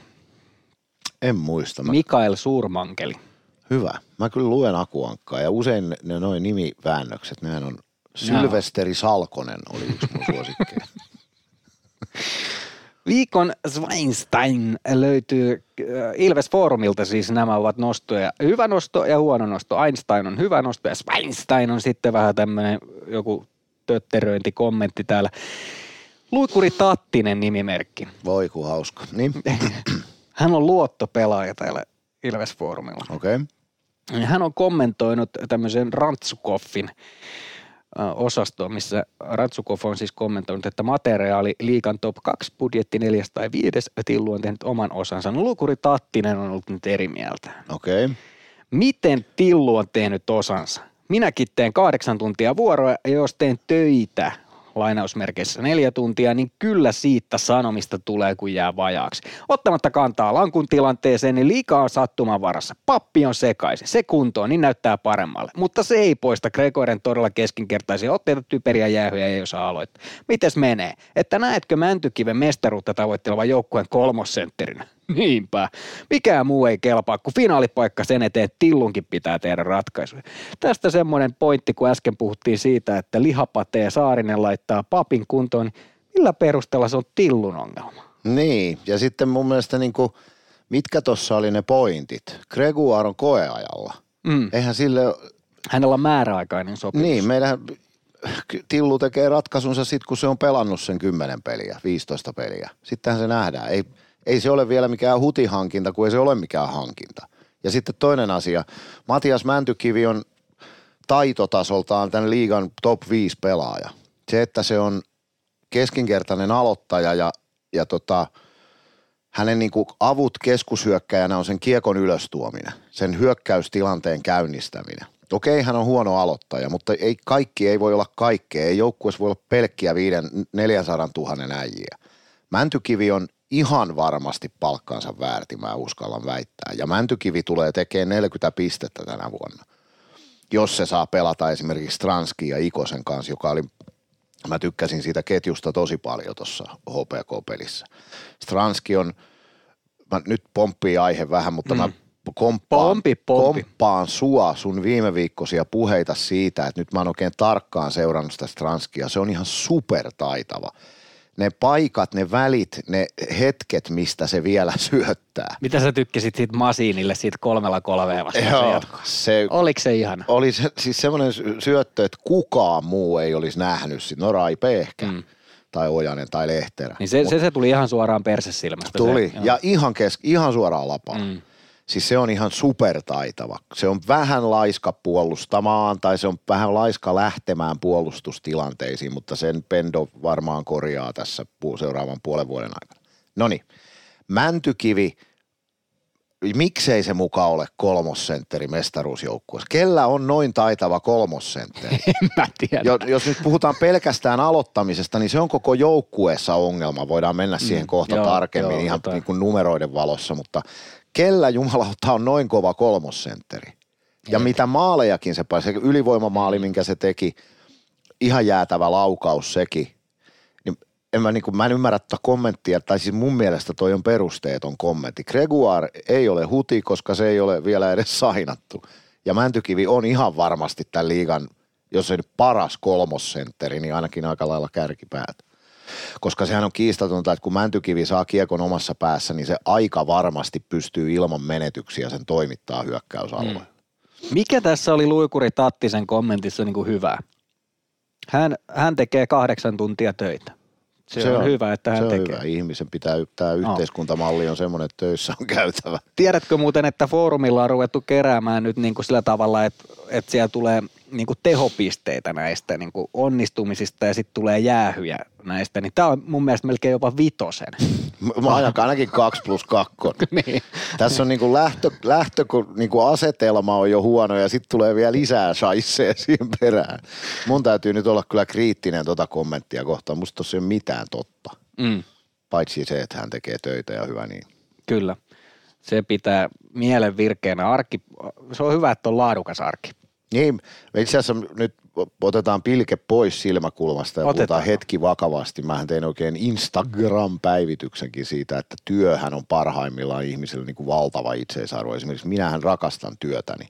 En muista. Mä... Mikael Suurmankeli. Hyvä. Mä kyllä luen Akuankkaa ja usein ne noin nimiväännökset, nehän on Sylvesteri Salkonen oli yksi mun suosikkeja. Viikon Schweinstein löytyy äh, Ilves Forumilta, siis nämä ovat nostoja. Hyvä nosto ja huono nosto. Einstein on hyvä nosto ja Schweinstein on sitten vähän tämmöinen joku tötteröinti, kommentti täällä. Luikuri Tattinen nimimerkki. Voi ku hauska. Niin. Hän on luottopelaaja täällä Ilves Forumilla. Okei. Okay. Hän on kommentoinut tämmöisen Rantsukoffin osastoon, missä Ratsukov on siis kommentoinut, että materiaali liikan top 2 budjetti neljäs tai viides, Tillu on tehnyt oman osansa. No Lukuri Tattinen on ollut nyt eri mieltä. Okei. Okay. Miten Tillu on tehnyt osansa? Minäkin teen kahdeksan tuntia vuoroa ja jos teen töitä lainausmerkeissä neljä tuntia, niin kyllä siitä sanomista tulee, kun jää vajaaksi. Ottamatta kantaa lankun tilanteeseen, niin liikaa on sattuman varassa. Pappi on sekaisin. Se kuntoon, niin näyttää paremmalle. Mutta se ei poista Gregoren todella keskinkertaisia otteita, typeriä jäähyjä ei osaa aloittaa. Mites menee? Että näetkö Mäntykiven mestaruutta tavoittelevan joukkueen kolmosentterinä? Niinpä. Mikään muu ei kelpaa, kun finaalipaikka sen eteen Tillunkin pitää tehdä ratkaisuja. Tästä semmoinen pointti, kun äsken puhuttiin siitä, että lihapatee Saarinen laittaa papin kuntoon, niin millä perusteella se on Tillun ongelma? Niin, ja sitten mun mielestä niin kuin, mitkä tuossa oli ne pointit? Gregoire on koeajalla. Mm. Eihän sille... Hänellä on määräaikainen sopimus. Niin, meidän Tillu tekee ratkaisunsa sitten, kun se on pelannut sen 10 peliä, 15 peliä. Sittenhän se nähdään. Ei, ei se ole vielä mikään hutihankinta, kun ei se ole mikään hankinta. Ja sitten toinen asia, Matias Mäntykivi on taitotasoltaan tämän liigan top 5 pelaaja. Se, että se on keskinkertainen aloittaja ja, ja tota, hänen niin avut keskushyökkäjänä on sen kiekon ylöstuominen, sen hyökkäystilanteen käynnistäminen. Okei, hän on huono aloittaja, mutta ei, kaikki ei voi olla kaikkea. Ei joukkueessa voi olla pelkkiä 400 000 äijiä. Mäntykivi on ihan varmasti palkkaansa väärti, mä uskallan väittää. Ja Mäntykivi tulee tekemään 40 pistettä tänä vuonna, jos se saa pelata esimerkiksi Stranski ja Ikosen kanssa, joka oli, mä tykkäsin siitä ketjusta tosi paljon tuossa HPK-pelissä. Stranski on, mä nyt pomppii aihe vähän, mutta mm. mä komppaan, pompi, pompi. komppaan sua sun viime viikkoisia puheita siitä, että nyt mä oon oikein tarkkaan seurannut sitä Stranskia. Se on ihan super taitava ne paikat, ne välit, ne hetket, mistä se vielä syöttää. Mitä sä tykkäsit siitä Masiinille siitä kolmella kolmea vastaan se Joo, se Oliko se ihana? oli se, siis semmoinen syöttö, että kukaan muu ei olisi nähnyt sitä. No Raipe ehkä, mm. tai Ojanen tai Lehterä. Niin se, se, se tuli ihan suoraan persesilmästä. Tuli, Se, ja ihan, kes, ihan suoraan lapaan. Mm. Siis se on ihan supertaitava. Se on vähän laiska puolustamaan tai se on vähän laiska lähtemään puolustustilanteisiin, mutta sen Pendo varmaan korjaa tässä seuraavan puolen vuoden aikana. No niin, Mäntykivi, miksei se muka ole kolmosentteri mestaruusjoukkueessa? Kellä on noin taitava kolmosentteri? En mä tiedä. Jo- jos nyt puhutaan pelkästään aloittamisesta, niin se on koko joukkueessa ongelma. Voidaan mennä siihen kohta joo, tarkemmin joo, ihan tota. niin kuin numeroiden valossa, mutta kellä jumalauta on noin kova kolmosentteri? Ja mitä maalejakin se paisi, se ylivoimamaali, minkä se teki, ihan jäätävä laukaus sekin. En mä, niin kuin, mä en ymmärrä tätä kommenttia, tai siis mun mielestä toi on perusteeton kommentti. Gregoire ei ole huti, koska se ei ole vielä edes sainattu. Ja Mäntykivi on ihan varmasti tämän liigan, jos ei nyt paras kolmosentteri, niin ainakin aika lailla kärkipäät. Koska sehän on kiistatonta, että kun Mäntykivi saa kiekon omassa päässä, niin se aika varmasti pystyy ilman menetyksiä sen toimittaa hyökkäysalueelle. Mm. Mikä tässä oli Luikuri Tattisen kommentissa niin kuin hyvää? Hän, hän tekee kahdeksan tuntia töitä. Se, se on, on hyvä, että hän se on tekee. hyvä. Ihmisen pitää, tämä yhteiskuntamalli on semmoinen, että töissä on käytävä. Tiedätkö muuten, että foorumilla on ruvettu keräämään nyt niin kuin sillä tavalla, että, että siellä tulee niin kuin tehopisteitä näistä niin kuin onnistumisista ja sitten tulee jäähyjä näistä, niin tämä on mun mielestä melkein jopa vitosen. Mä ajan ainakin 2 plus 2. niin. Tässä on niinku lähtö, lähtö kun niinku asetelma on jo huono ja sitten tulee vielä lisää shaisseja siihen perään. Mun täytyy nyt olla kyllä kriittinen tota kommenttia kohtaan. Musta tossa ei ole mitään totta. Mm, Paitsi se, että hän tekee töitä ja hyvä niin. kyllä. Se pitää mielen virkeänä. Arki, se on hyvä, että on laadukas arki. Niin, me itse asiassa nyt otetaan pilke pois silmäkulmasta ja Otetaan. puhutaan hetki vakavasti. Mähän tein oikein Instagram-päivityksenkin siitä, että työhän on parhaimmillaan ihmiselle niin kuin valtava itseisarvo. Esimerkiksi minähän rakastan työtäni.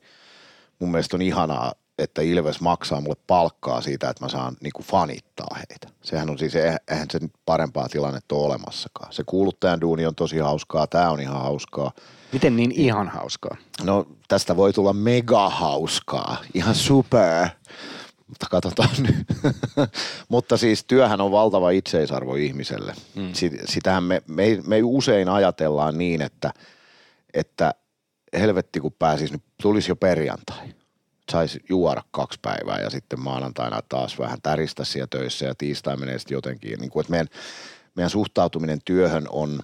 Mun mielestä on ihanaa, että Ilves maksaa mulle palkkaa siitä, että mä saan niin kuin fanittaa heitä. Sehän on siis, eihän se parempaa tilannetta ole olemassakaan. Se kuuluttajan duuni on tosi hauskaa, tämä on ihan hauskaa. Miten niin ihan hauskaa? No tästä voi tulla mega hauskaa, ihan super. Mutta katsotaan nyt. Mutta siis työhän on valtava itseisarvo ihmiselle. Mm. Sitähän me, me, me usein ajatellaan niin, että, että helvetti kun pääsisi, nyt tulisi jo perjantai. Saisi juoda kaksi päivää ja sitten maanantaina taas vähän täristä siellä töissä ja tiistai menee sitten jotenkin. Niin kuin, että meidän, meidän suhtautuminen työhön on,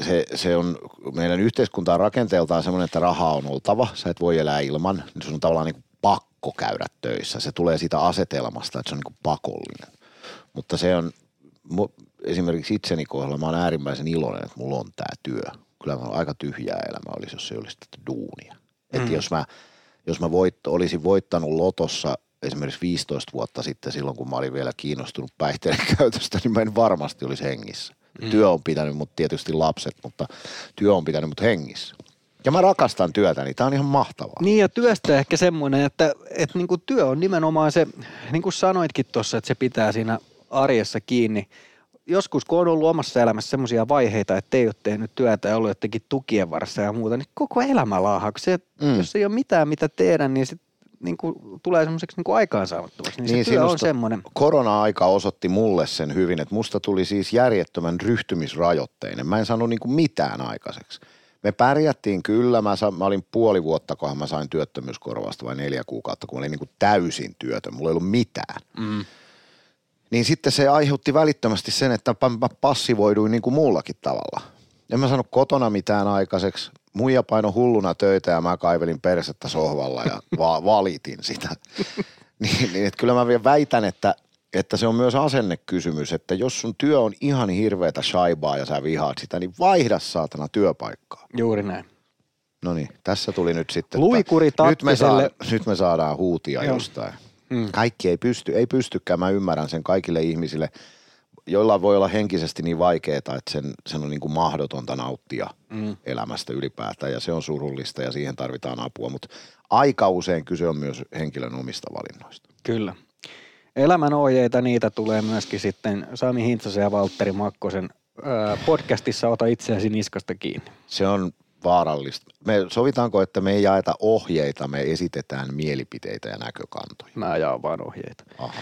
se, se on, meidän yhteiskunta on rakenteeltaan semmoinen, että rahaa on oltava, sä et voi elää ilman, niin se on tavallaan niin kuin pakko käydä töissä. Se tulee siitä asetelmasta, että se on niin kuin pakollinen. Mutta se on, esimerkiksi itseni kohdalla mä oon äärimmäisen iloinen, että mulla on tämä työ. Kyllä mä aika tyhjää elämä olisi, jos se olisi tätä duunia. Mm. Että jos mä, jos mä voit, olisin voittanut lotossa esimerkiksi 15 vuotta sitten silloin, kun mä olin vielä kiinnostunut päihteiden käytöstä, niin mä en varmasti olisi hengissä. Mm. Työ on pitänyt mut tietysti lapset, mutta työ on pitänyt mut hengissä. Ja mä rakastan työtäni, tää on ihan mahtavaa. Niin ja työstä ehkä semmoinen, että, että niin kuin työ on nimenomaan se, niin kuin sanoitkin tuossa, että se pitää siinä arjessa kiinni. Joskus kun on ollut omassa elämässä semmoisia vaiheita, että ei ole tehnyt työtä ja ollut jotenkin tukien varassa ja muuta, niin koko elämä Se, Mm. Jos ei ole mitään mitä tehdä, niin se niin kuin, tulee semmoiseksi niin kuin aikaansaamattomaksi. Niin, niin se työ on semmoinen. Korona-aika osoitti mulle sen hyvin, että musta tuli siis järjettömän ryhtymisrajoitteinen. Mä en saanut niinku mitään aikaiseksi. Me pärjättiin kyllä, mä, sa, mä olin puoli vuotta, kunhan mä sain työttömyyskorvasta vai neljä kuukautta, kun mä olin niinku täysin työtön, mulla ei ollut mitään. Mm. Niin sitten se aiheutti välittömästi sen, että mä passivoiduin niin kuin muullakin tavalla. En mä saanut kotona mitään aikaiseksi. Muija paino hulluna töitä ja mä kaivelin persettä sohvalla ja va- valitin sitä. niin, niin että kyllä mä vielä väitän, että, että se on myös asennekysymys, että jos sun työ on ihan hirveätä shaibaa ja sä vihaat sitä, niin vaihda saatana työpaikkaa. Juuri näin. No niin, tässä tuli nyt sitten, Luikuri että nyt, me saadaan, nyt me saadaan huutia Joo. jostain. Mm. Kaikki ei pysty, ei pystykään, mä ymmärrän sen kaikille ihmisille, joilla voi olla henkisesti niin vaikeaa, että sen, sen on niin kuin mahdotonta nauttia Mm. elämästä ylipäätään ja se on surullista ja siihen tarvitaan apua, mutta aika usein kyse on myös henkilön omista valinnoista. Kyllä. Elämän ohjeita, niitä tulee myöskin sitten Sami Hintsasen ja Valtteri Makkosen podcastissa Ota itseäsi niskasta kiinni. Se on vaarallista. Me sovitaanko, että me ei jaeta ohjeita, me esitetään mielipiteitä ja näkökantoja. Mä jaan vaan ohjeita. Aha,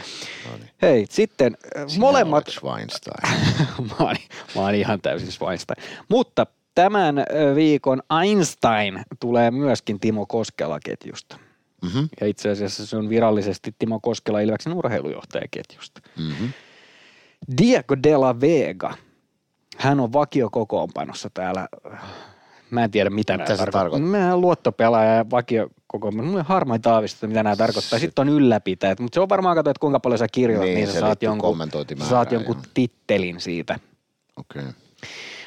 no niin. Hei, sitten ää, Sinä molemmat... Schweinstein. mä, oon, mä oon ihan täysin Schweinstein. Mutta tämän ö, viikon Einstein tulee myöskin Timo Koskela-ketjusta. Mhm, Ja itse asiassa se on virallisesti Timo Koskela Ilveksen urheilujohtajaketjusta. mhm. Diego de la Vega. Hän on vakiokokoonpanossa täällä. Mä en tiedä, mitä, nämä tarkoittaa. tarkoittaa? Mä oon luottopelaaja ja vakiokokoonpano. Mulla on harmaita aavistusta, mitä nämä tarkoittaa. Sitten on ylläpitäjät. Mutta se on varmaan kato, että kuinka paljon sä kirjoitat, niin, Niin, se sä saat jonkun, sä saat jonkun joo. tittelin siitä. Okei. Okay.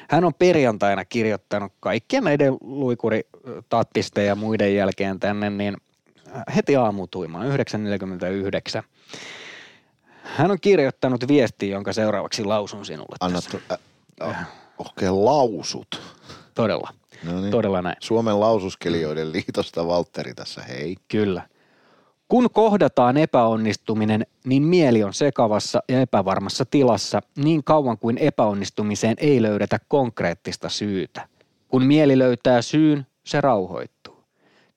Hän on perjantaina kirjoittanut kaikkien näiden luikuritattisten ja muiden jälkeen tänne, niin heti aamutuimaan 9.49. Hän on kirjoittanut viesti, jonka seuraavaksi lausun sinulle Anna tässä. äh, Okei, lausut. Todella, No niin. todella näin. Suomen laususkelijoiden liitosta Valtteri tässä, hei. Kyllä. Kun kohdataan epäonnistuminen, niin mieli on sekavassa ja epävarmassa tilassa niin kauan kuin epäonnistumiseen ei löydetä konkreettista syytä. Kun mieli löytää syyn, se rauhoittuu.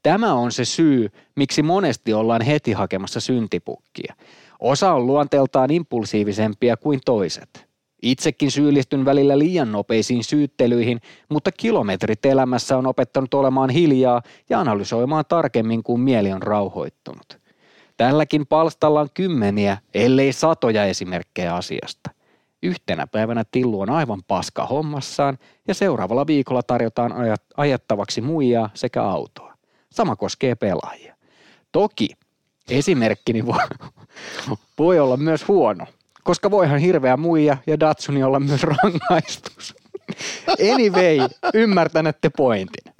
Tämä on se syy, miksi monesti ollaan heti hakemassa syntipukkia. Osa on luonteeltaan impulsiivisempia kuin toiset. Itsekin syyllistyn välillä liian nopeisiin syyttelyihin, mutta kilometrit elämässä on opettanut olemaan hiljaa ja analysoimaan tarkemmin, kun mieli on rauhoittunut. Tälläkin palstalla on kymmeniä, ellei satoja esimerkkejä asiasta. Yhtenä päivänä Tillu on aivan paska hommassaan ja seuraavalla viikolla tarjotaan ajat, ajettavaksi muijaa sekä autoa. Sama koskee pelaajia. Toki esimerkkini voi, voi olla myös huono, koska voihan hirveä muija ja Datsuni olla myös rangaistus. Anyway, ymmärtänette pointin.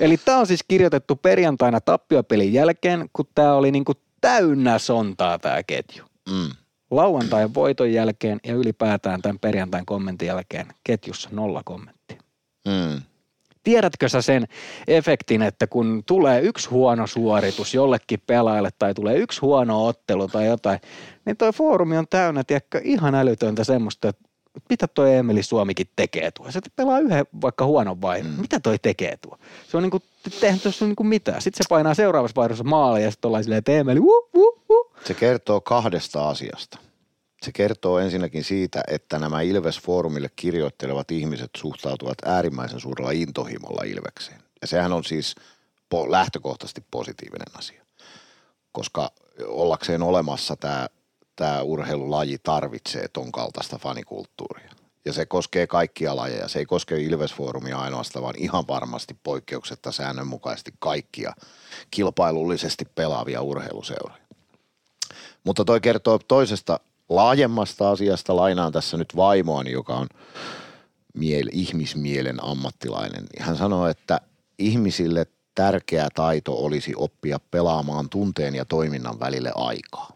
Eli tämä on siis kirjoitettu perjantaina tappiopelin jälkeen, kun tämä oli niinku täynnä sontaa tämä ketju. Mm. Lauantain voiton jälkeen ja ylipäätään tämän perjantain kommentin jälkeen ketjussa nolla kommenttia. Mm. Tiedätkö sä sen efektin, että kun tulee yksi huono suoritus jollekin pelaajalle tai tulee yksi huono ottelu tai jotain, niin toi foorumi on täynnä, tiedätkö, ihan älytöntä semmoista, että mitä toi Emeli Suomikin tekee tuo. Se pelaa yhden vaikka huonon vai, mm. mitä toi tekee tuo. Se on niinku, eihän tuossa niinku mitään. Sitten se painaa seuraavassa vaihdossa maali ja sitten ollaan silleen, että Emeli, uh, uh, uh. Se kertoo kahdesta asiasta. Se kertoo ensinnäkin siitä, että nämä Ilves-foorumille kirjoittelevat ihmiset suhtautuvat äärimmäisen suurella intohimolla Ilvekseen. Ja sehän on siis po- lähtökohtaisesti positiivinen asia, koska ollakseen olemassa tämä, tämä urheilulaji tarvitsee ton kaltaista fanikulttuuria. Ja se koskee kaikkia lajeja. Se ei koske Ilves-foorumia ainoastaan, vaan ihan varmasti poikkeuksetta säännönmukaisesti kaikkia kilpailullisesti pelaavia urheiluseuroja. Mutta toi kertoo toisesta laajemmasta asiasta. Lainaan tässä nyt vaimoani, joka on miel, ihmismielen ammattilainen. Hän sanoo, että ihmisille tärkeä taito olisi oppia pelaamaan tunteen ja toiminnan välille aikaa.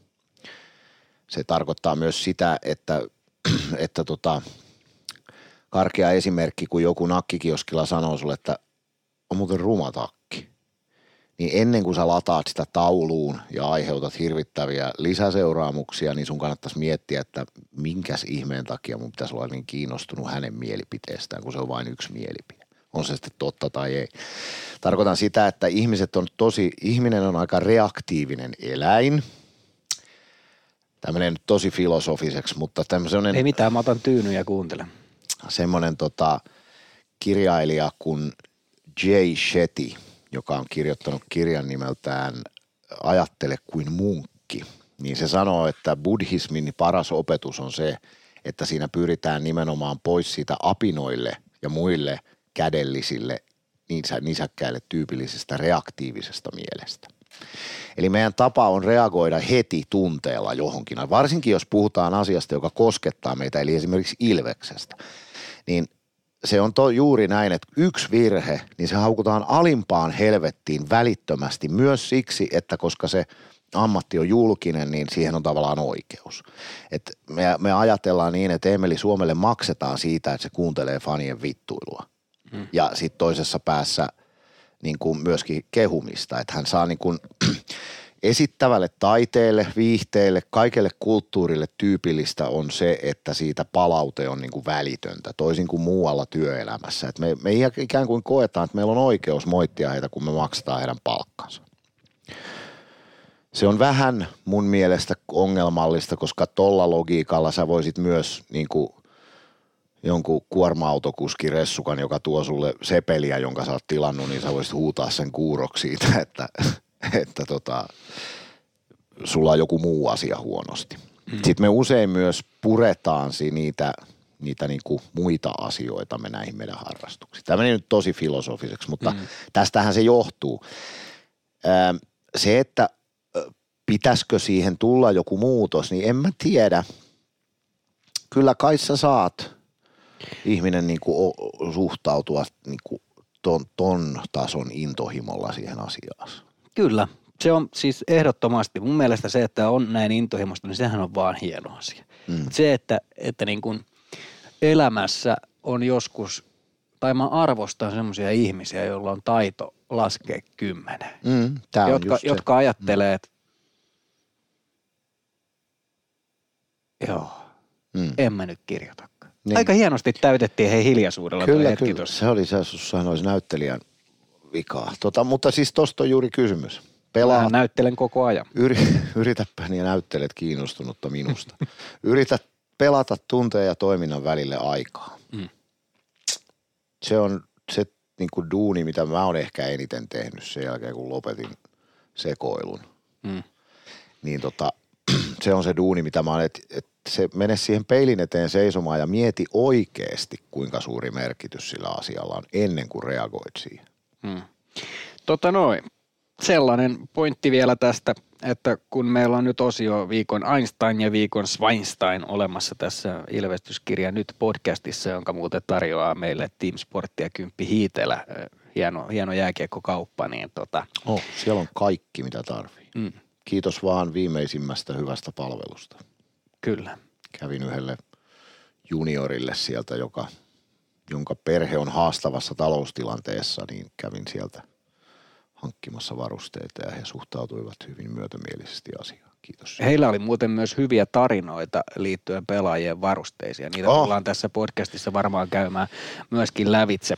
Se tarkoittaa myös sitä, että, että tota, karkea esimerkki, kun joku nakkikioskilla sanoo sulle, että on muuten ruma takki niin ennen kuin sä lataat sitä tauluun ja aiheutat hirvittäviä lisäseuraamuksia, niin sun kannattaisi miettiä, että minkäs ihmeen takia mun pitäisi olla niin kiinnostunut hänen mielipiteestään, kun se on vain yksi mielipide. On se sitten totta tai ei. Tarkoitan sitä, että ihmiset on tosi, ihminen on aika reaktiivinen eläin. Tämmöinen nyt tosi filosofiseksi, mutta tämmöinen Ei mitään, mä otan tyynyn ja kuuntelen. semmoinen tota, kirjailija kuin Jay Shetty, joka on kirjoittanut kirjan nimeltään Ajattele kuin munkki, niin se sanoo, että buddhismin paras opetus on se, että siinä pyritään nimenomaan pois siitä apinoille ja muille kädellisille nisäkkäille tyypillisestä reaktiivisesta mielestä. Eli meidän tapa on reagoida heti tunteella johonkin, varsinkin jos puhutaan asiasta, joka koskettaa meitä, eli esimerkiksi Ilveksestä, niin se on to, juuri näin, että yksi virhe, niin se haukutaan alimpaan helvettiin välittömästi myös siksi, että koska se ammatti on julkinen, niin siihen on tavallaan oikeus. Et me, me ajatellaan niin, että Emeli Suomelle maksetaan siitä, että se kuuntelee fanien vittuilua. Hmm. Ja sitten toisessa päässä niin kuin myöskin kehumista, että hän saa niin kuin, esittävälle taiteelle, viihteelle, kaikelle kulttuurille tyypillistä on se, että siitä palaute on niin kuin välitöntä, toisin kuin muualla työelämässä. Et me, me ikään kuin koetaan, että meillä on oikeus moittia heitä, kun me maksetaan heidän palkkansa. Se on vähän mun mielestä ongelmallista, koska tolla logiikalla sä voisit myös niin kuin jonkun kuorma-autokuski Ressukan, joka tuo sulle sepeliä, jonka sä oot tilannut, niin sä voisit huutaa sen kuuroksi siitä, että, että tota, sulla on joku muu asia huonosti. Mm. Sitten me usein myös puretaan niitä, niitä niinku muita asioita me näihin meidän harrastuksiin. Tämä meni nyt tosi filosofiseksi, mutta mm. tästähän se johtuu. se, että pitäisikö siihen tulla joku muutos, niin en mä tiedä. Kyllä kai sä saat ihminen niin kuin suhtautua niin kuin ton, ton tason intohimolla siihen asiaan. Kyllä, se on siis ehdottomasti, mun mielestä se, että on näin intohimosta, niin sehän on vaan hieno asia. Mm. Se, että, että niin kuin elämässä on joskus, tai mä arvostan semmoisia ihmisiä, joilla on taito laskea kymmenen. Mm, jotka, jotka ajattelee, mm. että joo, mm. en mä nyt kirjoita niin. Aika hienosti täytettiin he hiljaisuudella kyllä, hetki kyllä. Tuossa. Se oli se, jos sanoisi näyttelijän vikaa. Tota, mutta siis tosta on juuri kysymys. Pelaa. Mä näyttelen koko ajan. Yri, yritäpä niin näyttelet kiinnostunutta minusta. Yritä pelata tunteen ja toiminnan välille aikaa. Mm. Se on se niin kuin duuni, mitä mä oon ehkä eniten tehnyt sen jälkeen, kun lopetin sekoilun. Mm. Niin tota, se on se duuni, mitä mä oon, että et se mene siihen peilin eteen seisomaan ja mieti oikeasti, kuinka suuri merkitys sillä asialla on ennen kuin reagoit siihen. Hmm. Tota noin. Sellainen pointti vielä tästä, että kun meillä on nyt osio viikon Einstein ja viikon Schweinstein olemassa tässä Ilvestyskirja nyt podcastissa, jonka muuten tarjoaa meille Team Sporttia Kymppi Hiitelä, hieno, hieno jääkiekkokauppa, niin tota... Oh, siellä on kaikki, mitä tarvii. Mm. Kiitos vaan viimeisimmästä hyvästä palvelusta. Kyllä. Kävin yhdelle juniorille sieltä, joka, jonka perhe on haastavassa taloustilanteessa, niin kävin sieltä hankkimassa varusteita ja he suhtautuivat hyvin myötämielisesti asiaan. Kiitos. Heillä oli muuten myös hyviä tarinoita liittyen pelaajien varusteisiin. Niitä oh. tullaan tässä podcastissa varmaan käymään myöskin lävitse.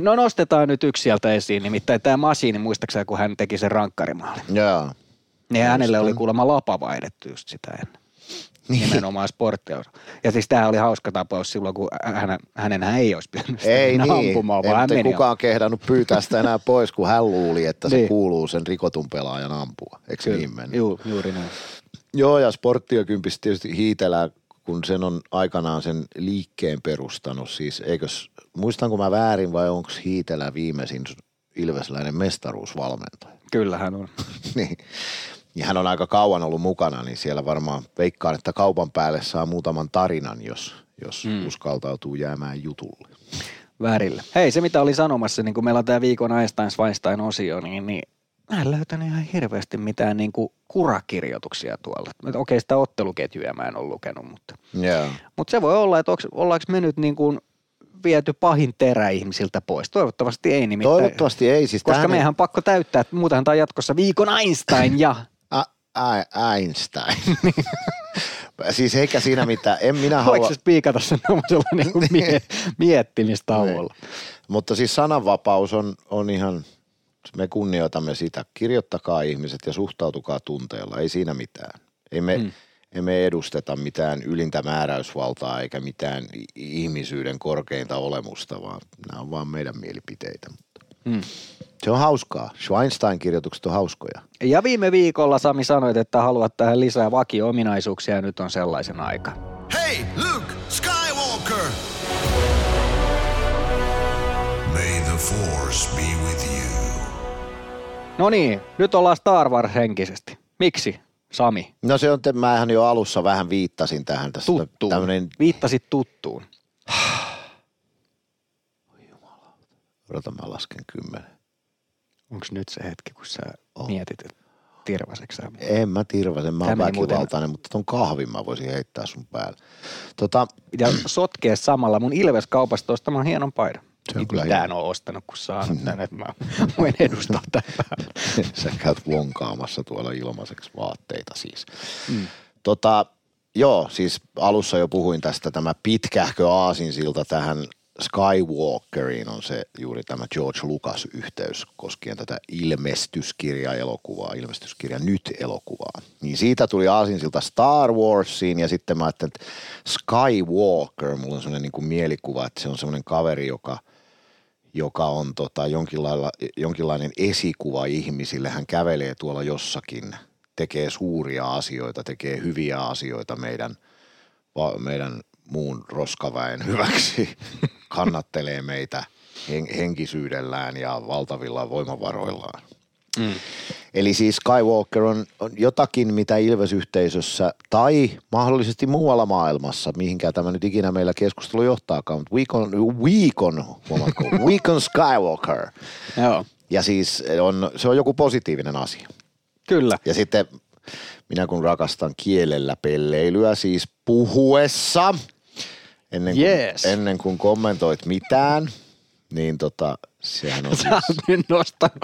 No nostetaan nyt yksi sieltä esiin, nimittäin tämä Masiini, muistaakseni kun hän teki sen rankkarimaalin. Joo. Niin hänelle oli kuulemma lapa vaihdettu just sitä ennen. Niin. Nimenomaan sportteus. Ja siis tämä oli hauska tapaus silloin, kun hän, hänen ei olisi pitänyt sitä ei niin. ampumaan, vaan hän meni kukaan kehdannut pyytää sitä enää pois, kun hän luuli, että se niin. kuuluu sen rikotun pelaajan ampua. Eikö Kyllä. niin mennyt? Juu, juuri näin. Joo, ja sporttiokympistä tietysti hiitellään, kun sen on aikanaan sen liikkeen perustanut. Siis eikös, muistanko mä väärin vai onko hiitelä viimeisin ilvesläinen mestaruusvalmentaja? Kyllä hän on. niin ja hän on aika kauan ollut mukana, niin siellä varmaan veikkaan, että kaupan päälle saa muutaman tarinan, jos, jos mm. uskaltautuu jäämään jutulle. Värille. Hei, se mitä oli sanomassa, niin kun meillä on tämä viikon Einstein-Weinstein-osio, niin, niin mä en löytänyt ihan hirveästi mitään niin kuin kurakirjoituksia tuolla. Okei, okay, sitä otteluketjuja mä en ole lukenut, mutta, yeah. mutta se voi olla, että onks, ollaanko me nyt niin kuin viety pahin terä ihmisiltä pois? Toivottavasti ei nimittäin. Toivottavasti ei. Siis koska meidän on pakko täyttää, että muutenhan tämä jatkossa viikon Einstein ja Einstein. siis eikä siinä mitään, en minä halua... Voiko piikata sen tämmöisellä niin mie- miettimistauolla? Mutta siis sananvapaus on, on ihan, me kunnioitamme sitä. Kirjoittakaa ihmiset ja suhtautukaa tunteella, ei siinä mitään. Ei me, hmm. emme edusteta mitään ylintä määräysvaltaa eikä mitään ihmisyyden korkeinta olemusta, vaan nämä on vaan meidän mielipiteitä. Hmm. Se on hauskaa. Schweinstein-kirjoitukset on hauskoja. Ja viime viikolla Sami sanoit, että haluat tähän lisää vakio-ominaisuuksia ja nyt on sellaisen aika. Hey, Luke Skywalker! May the Force be with you. No niin, nyt ollaan Star Wars henkisesti. Miksi, Sami? No se on, että mähän jo alussa vähän viittasin tähän. Tästä tuttuun. Tämmönen... Viittasit tuttuun. Odota, mä lasken kymmenen. Onko nyt se hetki, kun sä oh. mietit, että tirvaseksi En mä tirvasen, mä oon väkivaltainen, muuten... mutta ton kahvin mä voisin heittää sun päälle. Tota... Ja sotkea samalla mun Ilves-kaupasta ostamaan hienon paidan. Se on kyllä mitään hieno. ole ostanut, kun saanut tän, että mä voin edustaa tätä. Sä käyt vonkaamassa tuolla ilmaiseksi vaatteita siis. Mm. Tota, joo, siis alussa jo puhuin tästä, tämä pitkähkö aasinsilta tähän Skywalkeriin on se juuri tämä George Lucas-yhteys koskien tätä ilmestyskirja-elokuvaa, ilmestyskirja nyt-elokuvaa. Niin siitä tuli aasinsilta Star Warsiin ja sitten mä ajattelin, että Skywalker, mulla on sellainen niin kuin mielikuva, että se on sellainen kaveri, joka – joka on tota jonkinlainen esikuva ihmisille. Hän kävelee tuolla jossakin, tekee suuria asioita, tekee hyviä asioita meidän, meidän muun roskaväen hyväksi, kannattelee meitä hen, henkisyydellään ja valtavilla voimavaroillaan. Mm. Eli siis Skywalker on, on jotakin, mitä Ilves-yhteisössä tai mahdollisesti muualla maailmassa, mihinkään tämä nyt ikinä meillä keskustelu johtaakaan, mutta Weekon, Weekon, huomatko, Weekon Skywalker. Joo, Ja siis on, se on joku positiivinen asia. kyllä. Ja sitten minä kun rakastan kielellä pelleilyä, siis puhuessa, ennen kuin, Yes. ennen kuin kommentoit mitään, niin tota, sehän on Sä siis... nyt nostanut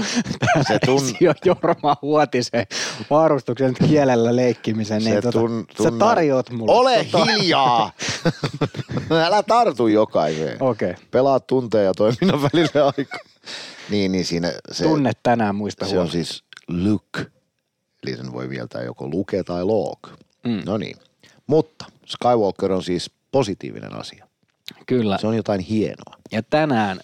Se tun- jo Jorma Huotisen varustuksen kielellä leikkimisen, niin Se tota, tun- sä tarjoat mulle. Ole tota- hiljaa! Älä tartu jokaiseen. Okei. Okay. Pelaa tunteja ja toiminnan välillä aika. Niin, niin siinä se, Tunne tänään muista se on siis look. Eli sen voi mieltää joko luke tai log. Mm. No niin. Mutta Skywalker on siis positiivinen asia. Kyllä. Se on jotain hienoa. Ja tänään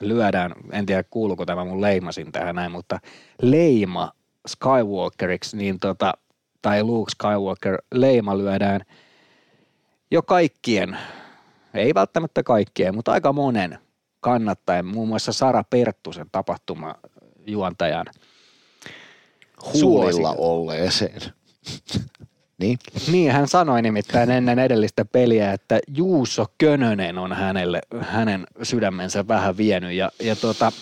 lyödään, en tiedä kuuluuko tämä mun leimasin tähän näin, mutta leima Skywalkeriksi, niin tota, tai Luke Skywalker, leima lyödään jo kaikkien, ei välttämättä kaikkien, mutta aika monen kannattajan, muun muassa Sara Perttusen tapahtumajuontajan suosikki. olleeseen. Niin? Niin, hän sanoi nimittäin ennen edellistä peliä, että Juuso Könönen on hänelle, hänen sydämensä vähän vienyt. Ja, ja tota,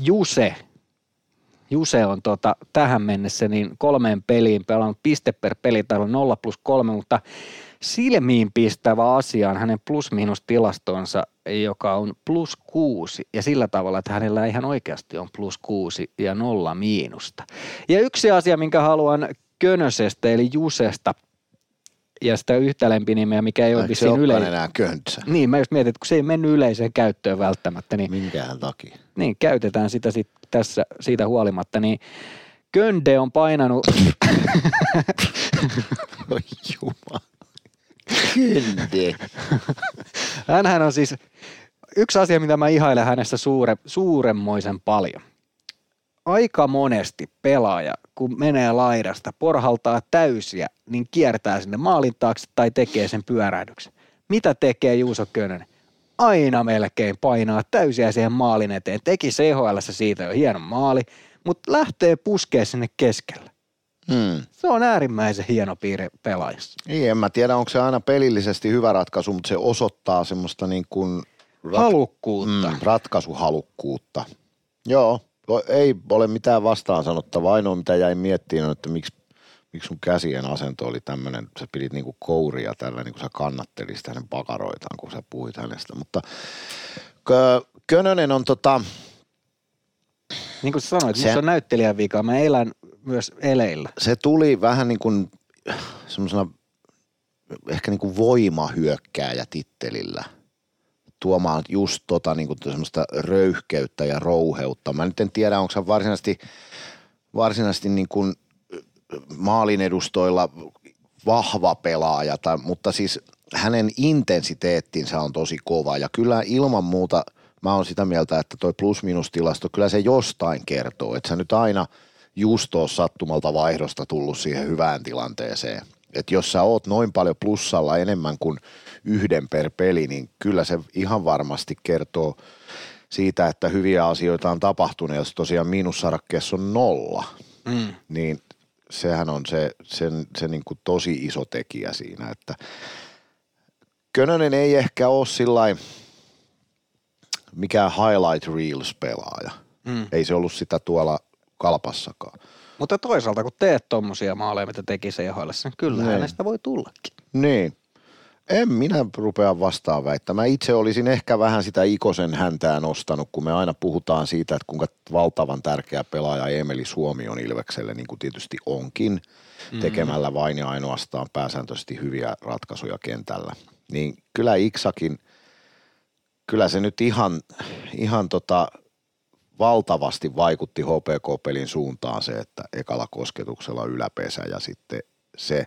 Juse, Juse on tota, tähän mennessä niin kolmeen peliin pelannut piste per peli, täällä on 0 plus 3, mutta silmiin pistävä asia on hänen plus-miinus tilastonsa, joka on plus 6 ja sillä tavalla, että hänellä ihan oikeasti on plus 6 ja nolla miinusta. Ja yksi asia, minkä haluan Könösestä eli Jusesta ja sitä yhtä lempinimeä, mikä ei ole vissiin yleinen. enää köntsä? Niin, mä just mietin, että kun se ei mennyt yleiseen käyttöön välttämättä, niin Minkähän takia? niin, käytetään sitä sit tässä siitä huolimatta, niin Könde on painanut, Oi jumala. Kynde. hänhän on siis, yksi asia, mitä mä ihailen hänessä suure, suuremmoisen paljon. Aika monesti pelaaja, kun menee laidasta, porhaltaa täysiä, niin kiertää sinne maalin taakse tai tekee sen pyörähdyksen. Mitä tekee Juuso Könönen? Aina melkein painaa täysiä siihen maalin eteen. Teki CHL siitä jo hieno maali, mutta lähtee puskee sinne keskelle. Hmm. Se on äärimmäisen hieno piirre pelaajassa. Niin, en mä tiedä, onko se aina pelillisesti hyvä ratkaisu, mutta se osoittaa semmoista niin kuin rat- Halukkuutta. mm, ratkaisuhalukkuutta. Joo, ei ole mitään vastaan sanottavaa. Ainoa, mitä jäin miettimään, on, että miksi, miksi sun käsien asento oli tämmöinen, sä pidit niinku kouria tällä, niin kuin sä kannattelisit hänen pakaroitaan, kun sä puhuit hänestä. Mutta Kö, Könönen on tota, Niin kuin sanoit, Se- se... on näyttelijän vika. Mä elän myös eleillä. se tuli vähän niin kuin semmoisena ehkä niin kuin voimahyökkääjä tittelillä tuomaan just tota niin kuin semmoista röyhkeyttä ja rouheutta. Mä nyt en tiedä, onko se varsinaisesti, varsinaisesti niin kuin maalin edustoilla vahva pelaaja, tai, mutta siis hänen intensiteettinsä on tosi kova ja kyllä ilman muuta mä oon sitä mieltä, että toi plus-minus-tilasto, kyllä se jostain kertoo, että sä nyt aina just sattumalta vaihdosta tullut siihen hyvään tilanteeseen. Että jos sä oot noin paljon plussalla enemmän kuin yhden per peli, niin kyllä se ihan varmasti kertoo siitä, että hyviä asioita on tapahtunut. Jos tosiaan miinussarakkeessa on nolla, Mm. niin sehän on se, sen, se niin kuin tosi iso tekijä siinä, että Könönen ei ehkä ole sillä mikään highlight reels pelaaja. Mm. Ei se ollut sitä tuolla kalpassakaan. Mutta toisaalta, kun teet tommosia maaleja, mitä teki CHL, niin kyllä Niin. hänestä voi tullakin. Niin. En minä rupea vastaan väittämään. Itse olisin ehkä vähän sitä Ikosen häntää nostanut, kun me aina puhutaan siitä, että kuinka valtavan tärkeä pelaaja Emeli Suomi on Ilvekselle, niin kuin tietysti onkin, tekemällä vain ja ainoastaan pääsääntöisesti hyviä ratkaisuja kentällä. Niin kyllä Iksakin, kyllä se nyt ihan, ihan tota, valtavasti vaikutti HPK-pelin suuntaan se, että ekalla kosketuksella yläpesä ja sitten se,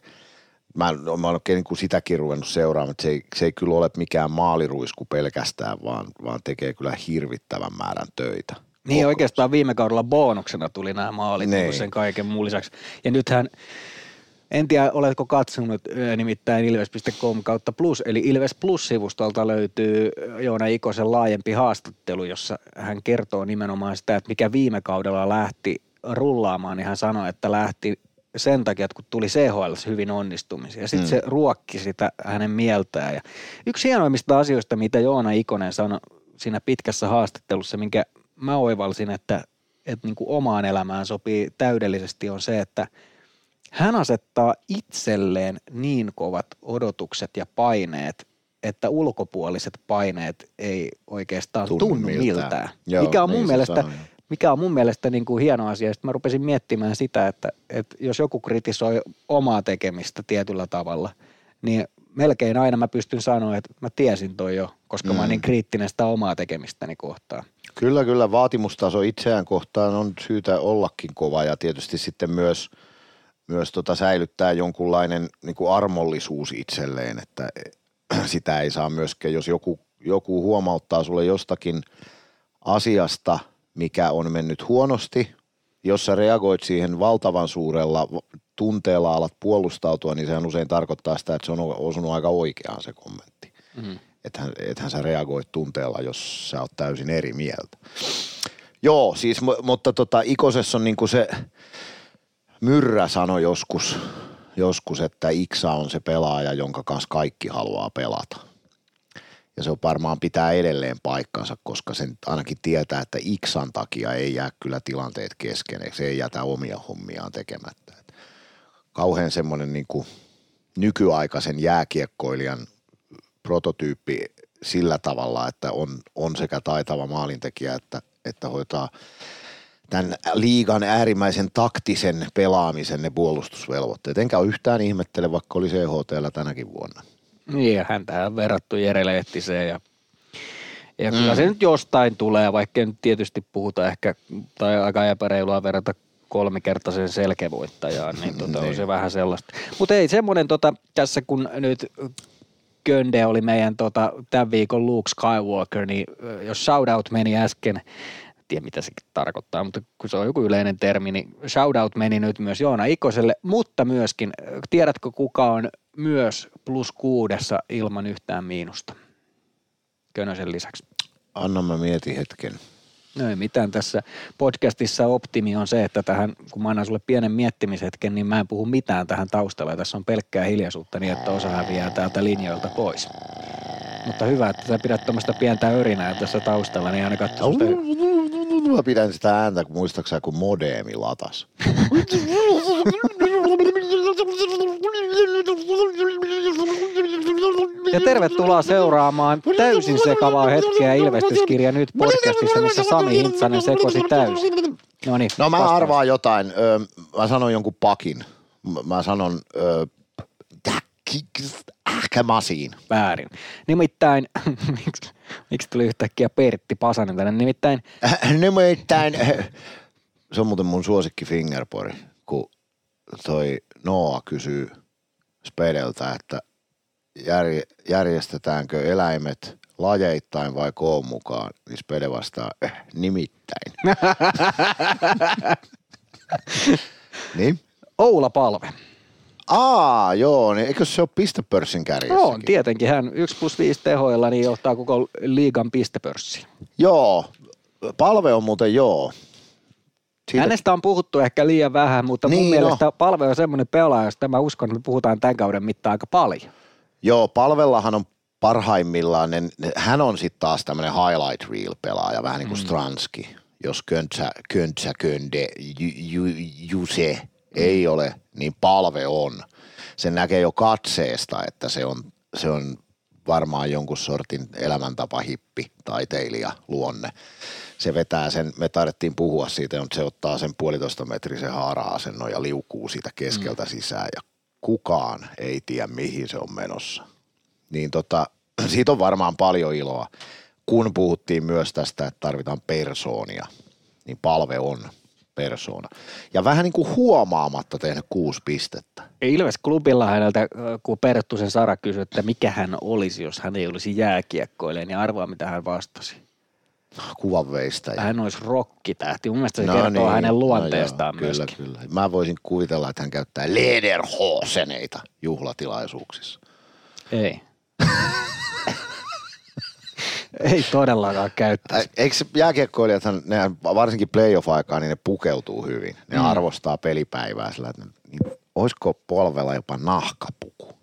mä, en- mä oon oikein niin kuin sitäkin ruvennut seuraamaan, että se ei, se ei kyllä ole mikään maaliruisku pelkästään, vaan, vaan tekee kyllä hirvittävän määrän töitä. Niin oikeastaan viime kaudella bonuksena tuli nämä maalit Niin. niin. sen kaiken muun lisäksi. Ja nythän, en tiedä oletko katsonut, nimittäin ilves.com kautta plus, eli Ilves Plus-sivustolta löytyy Joona Ikosen laajempi haastattelu, jossa hän kertoo nimenomaan sitä, että mikä viime kaudella lähti rullaamaan, niin hän sanoi, että lähti sen takia, että kun tuli CHL hyvin onnistumisia. Sitten Mm. se ruokki sitä hänen mieltään. Ja yksi hienoimmista asioista, mitä Joona Ikonen sanoi siinä pitkässä haastattelussa, minkä mä oivalsin, että, että niin kuin omaan elämään sopii täydellisesti, on se, että hän asettaa itselleen niin kovat odotukset ja paineet, että ulkopuoliset paineet ei oikeastaan Tunnu tunnu, miltään. miltään. Joo, mikä on niin mun se mielestä, mikä on mun mielestä niin kuin hieno asia. Sitten mä rupesin miettimään sitä, että, että jos joku kritisoi omaa tekemistä tietyllä tavalla, niin melkein aina mä pystyn sanoa, että mä tiesin toi jo, koska mm. mä oon niin kriittinen sitä omaa tekemistäni kohtaan. Kyllä, kyllä vaatimustaso itseään kohtaan on syytä ollakin kova ja tietysti sitten myös, myös tota säilyttää jonkunlainen niin kuin armollisuus itselleen, että sitä ei saa myöskään, jos joku, joku huomauttaa sulle jostakin asiasta, mikä on mennyt huonosti, jos sä reagoit siihen valtavan suurella tunteella alat puolustautua, niin sehän usein tarkoittaa sitä, että se on osunut aika oikeaan se kommentti. Mm. Ethän, ethän sä reagoit tunteella, jos sä oot täysin eri mieltä. Joo, siis, mu- mutta tota, Ikosessa on niinku se, Myrrä sanoi joskus, joskus, että Iksa on se pelaaja, jonka kanssa kaikki haluaa pelata. Ja se on varmaan pitää edelleen paikkansa, koska sen ainakin tietää, että Iksan takia ei jää kyllä tilanteet kesken, se ei jätä omia hommiaan tekemättä. Et kauhean semmoinen niin nykyaikaisen jääkiekkoilijan prototyyppi sillä tavalla, että on, on sekä taitava maalintekijä että, että hoitaa tämän liigan äärimmäisen taktisen pelaamisen ne puolustusvelvoitteet. Enkä ole yhtään ihmettele, vaikka oli CHT tänäkin vuonna. Niin, ja häntä on verrattu Jere Lehtiseen ja, ja kyllä se nyt jostain tulee, vaikka nyt tietysti puhuta ehkä, tai aika epäreilua verrata kolmikertaisen selkevoittajaan, niin tota, on Niin. se vähän sellaista. Mutta ei semmoinen tota, tässä kun nyt Könde oli meidän tota, tämän viikon Luke Skywalker, niin jos shoutout meni äsken, en tiedä mitä se tarkoittaa, mutta kun se on joku yleinen termi, niin shoutout meni nyt myös Joona Ikoselle, mutta myöskin, tiedätkö kuka on myös plus kuudessa ilman yhtään miinusta? Könösen lisäksi. Anna mä mietin hetken. No ei mitään tässä podcastissa optimi on se, että tähän, kun mä annan sulle pienen miettimishetken, niin mä en puhu mitään tähän taustalla. Tässä on pelkkää hiljaisuutta niin, että osa häviää täältä linjoilta pois. Mutta hyvä, että sä pidät tuommoista pientä örinää tässä taustalla, niin aina katso susta... Mä pidän sitä ääntä, kun muistaakseni kun modeemi latas. Ja tervetuloa seuraamaan täysin sekavaa hetkeä Ilvestyskirja nyt podcastissa, missä Sami Hintsanen sekosi täysin. No niin, No mä vastaus. arvaan jotain. Öö, mä sanon jonkun pakin. Mä sanon öö, ähkämasiin. Väärin. Nimittäin, miksi, miksi tuli yhtäkkiä Pertti Pasanen tänne? Nimittäin Äh, Nimittäin, se on muuten mun suosikki fingerpori, kun toi Noa kysyy Spedeltä, että järje, järjestetäänkö eläimet lajeittain vai koon mukaan, niin Spede vastaa, eh, nimittäin. niin? Oula Palve. Aa, joo, niin eikö se ole pistepörssin kärjessäkin? On, tietenkin. Hän 1 plus 5 tehoilla niin johtaa koko liigan pistepörssiin. Joo, palve on muuten joo. Siitä, Hänestä on puhuttu ehkä liian vähän, mutta mun Niin, no. mielestä Palve on semmoinen pelaaja, josta mä uskon, että me puhutaan tämän kauden mittaan aika paljon. Joo, palvellahan on parhaimmillaan, ne, ne, hän on sitten taas tämmöinen highlight reel pelaaja, vähän niin kuin Stranski. Jos Köntsä, Köntsä Könde, ju, ju, Juse ei ole, niin palve on. Sen näkee jo katseesta, että se on, se on varmaan jonkun sortin elämäntapa, hippi, taiteilija, luonne. Se vetää sen, me taidettiin puhua siitä, mutta se ottaa sen puolitoista metrisen haara-asennon ja liukuu siitä keskeltä mm. sisään ja kukaan ei tiedä, mihin se on menossa. Niin tota, siitä on varmaan paljon iloa. Kun puhuttiin myös tästä, että tarvitaan persoonia, niin palve on persoona. Ja vähän niin kuin huomaamatta tehnyt kuusi pistettä. Ilves klubilla häneltä, kun Perttusen Sara kysyi, että mikä hän olisi, jos hän ei olisi jääkiekkoilija, niin arvaa mitä hän vastasi. Kuvan veistäjä. Hän olisi rokkitähti. Mun mielestä se no kertoo niin, hänen luonteestaan no joo, kyllä, myöskin. Kyllä, Mä voisin kuvitella, että hän käyttää lederhoseneita juhlatilaisuuksissa. Ei. ei todellakaan käyttäisi. Eikö jääkiekkoilijathan, ne varsinkin playoff-aikaa, niin ne pukeutuu hyvin. Ne mm. arvostaa pelipäivää sillä, että niin, olisiko polvella jopa nahkapuku?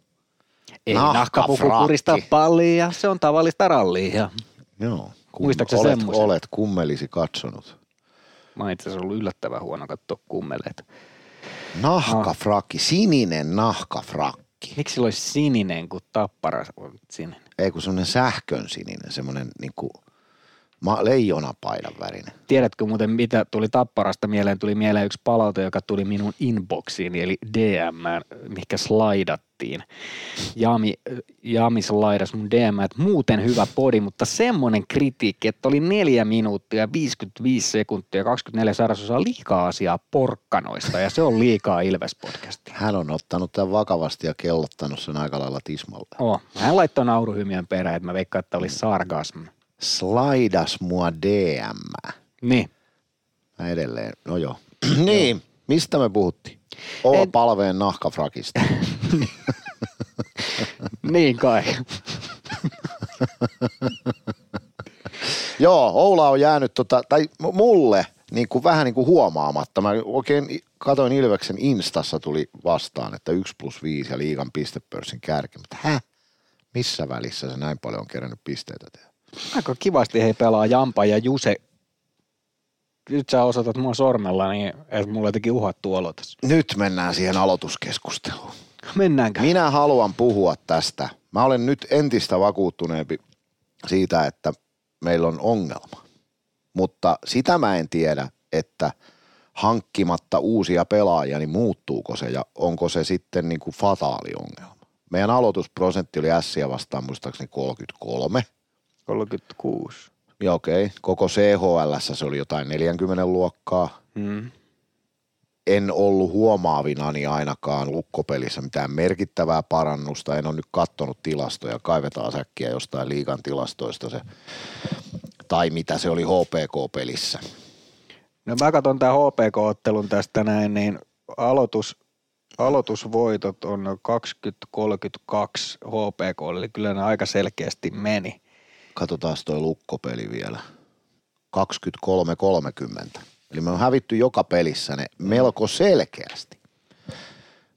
Ei nahkapuku kurista pallia, se on tavallista rallia. Joo. Kum, olet, semmoisen? olet kummelisi katsonut. Mä oon itse asiassa ollut yllättävän huono katsoa kummeleita. Nahkafrakki, sininen nahkafrakki. Miksi sillä olisi sininen, kun tappara on sininen? Ei kun semmoinen sähkön sininen, semmoinen niinku ma- leijonapaidan värinen. Tiedätkö muuten, mitä tuli Tapparasta mieleen? Tuli mieleen yksi palaute, joka tuli minun inboxiini, eli DM, mikä slaidattiin. Jami, Jami slaidas mun DM, että muuten hyvä podi, mutta semmoinen kritiikki, että oli neljä minuuttia, 55 sekuntia, 24 sarasosaa liikaa asiaa porkkanoista, ja se on liikaa Ilves-podcastia. Hän on ottanut tämän vakavasti ja kellottanut sen aika lailla tismalle. Oh, hän laittoi nauruhymiön perään, että mä veikkaan, että oli sarkasm. Slaidas mua DM. Niin. Mä edelleen, no joo. niin, mistä me puhuttiin? Olla En- palveen nahkafrakista. Niin kai. Joo, Oula on jäänyt, tota, tai mulle niin kuin, vähän niin kuin huomaamatta. Mä oikein katoin Ilveksen Instassa tuli vastaan, että 1 plus 5 ja liigan pistepörssin kärki. Mutta hä? Missä välissä se näin paljon on kerännyt pisteitä tehdä? Aika kivasti hei pelaa Jampa ja Juse. Nyt sä osoitat mua sormella, niin että mulla jotenkin uhattu olo tässä. Nyt mennään siihen aloituskeskusteluun. Mennäänkö? Minä haluan puhua tästä. Mä olen nyt entistä vakuuttuneempi siitä, että meillä on ongelma. Mutta sitä mä en tiedä, että hankkimatta uusia pelaajia, niin muuttuuko se ja onko se sitten niin kuin fataali ongelma. Meidän aloitusprosentti oli Ässiä vastaan muistaakseni 33. 36. Ja okei, koko CHL se oli jotain 40 luokkaa. Mm. en ollut huomaavinani ainakaan lukkopelissä mitään merkittävää parannusta. En ole nyt kattonut tilastoja. Kaivetaan säkkiä jostain liigan tilastoista se, tai mitä se oli HPK-pelissä. No mä katson tämän HPK-ottelun tästä näin, niin aloitus, aloitusvoitot on 20-32 HPK, eli kyllä ne aika selkeästi meni. Katsotaan toi lukkopeli vielä. 23-30. Eli me on hävitty joka pelissä ne melko selkeästi.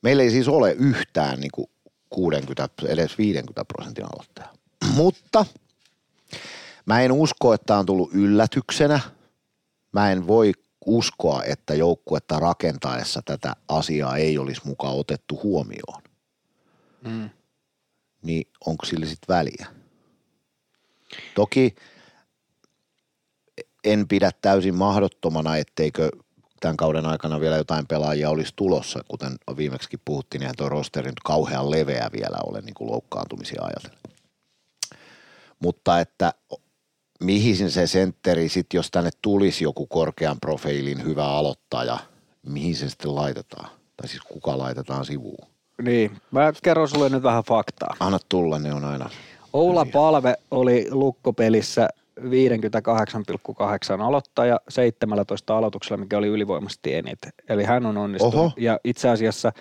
Meillä ei siis ole yhtään niin kuin 60, edes 50 prosentin aloittajaa. Mutta mä en usko, että on tullut yllätyksenä. Mä en voi uskoa, että joukkuetta rakentaessa tätä asiaa ei olisi mukaan otettu huomioon. Mm. Niin onko sillä sitten väliä? Toki en pidä täysin mahdottomana, etteikö tämän kauden aikana vielä jotain pelaajia olisi tulossa, kuten viimeksi puhuttiin, niin tuo rosteri nyt kauhean leveä vielä ole niin kuin loukkaantumisia ajatellen. Mutta että mihin se sentteri sitten, jos tänne tulisi joku korkean profiilin hyvä aloittaja, mihin se sitten laitetaan? Tai siis kuka laitetaan sivuun? Niin, mä kerron sulle nyt vähän faktaa. Anna tulla, ne on aina. Oula Palve oli lukkopelissä 58,8 aloittaja 17 aloituksella, mikä oli ylivoimasti eniten. Eli hän on onnistunut. Oho. Ja itse asiassa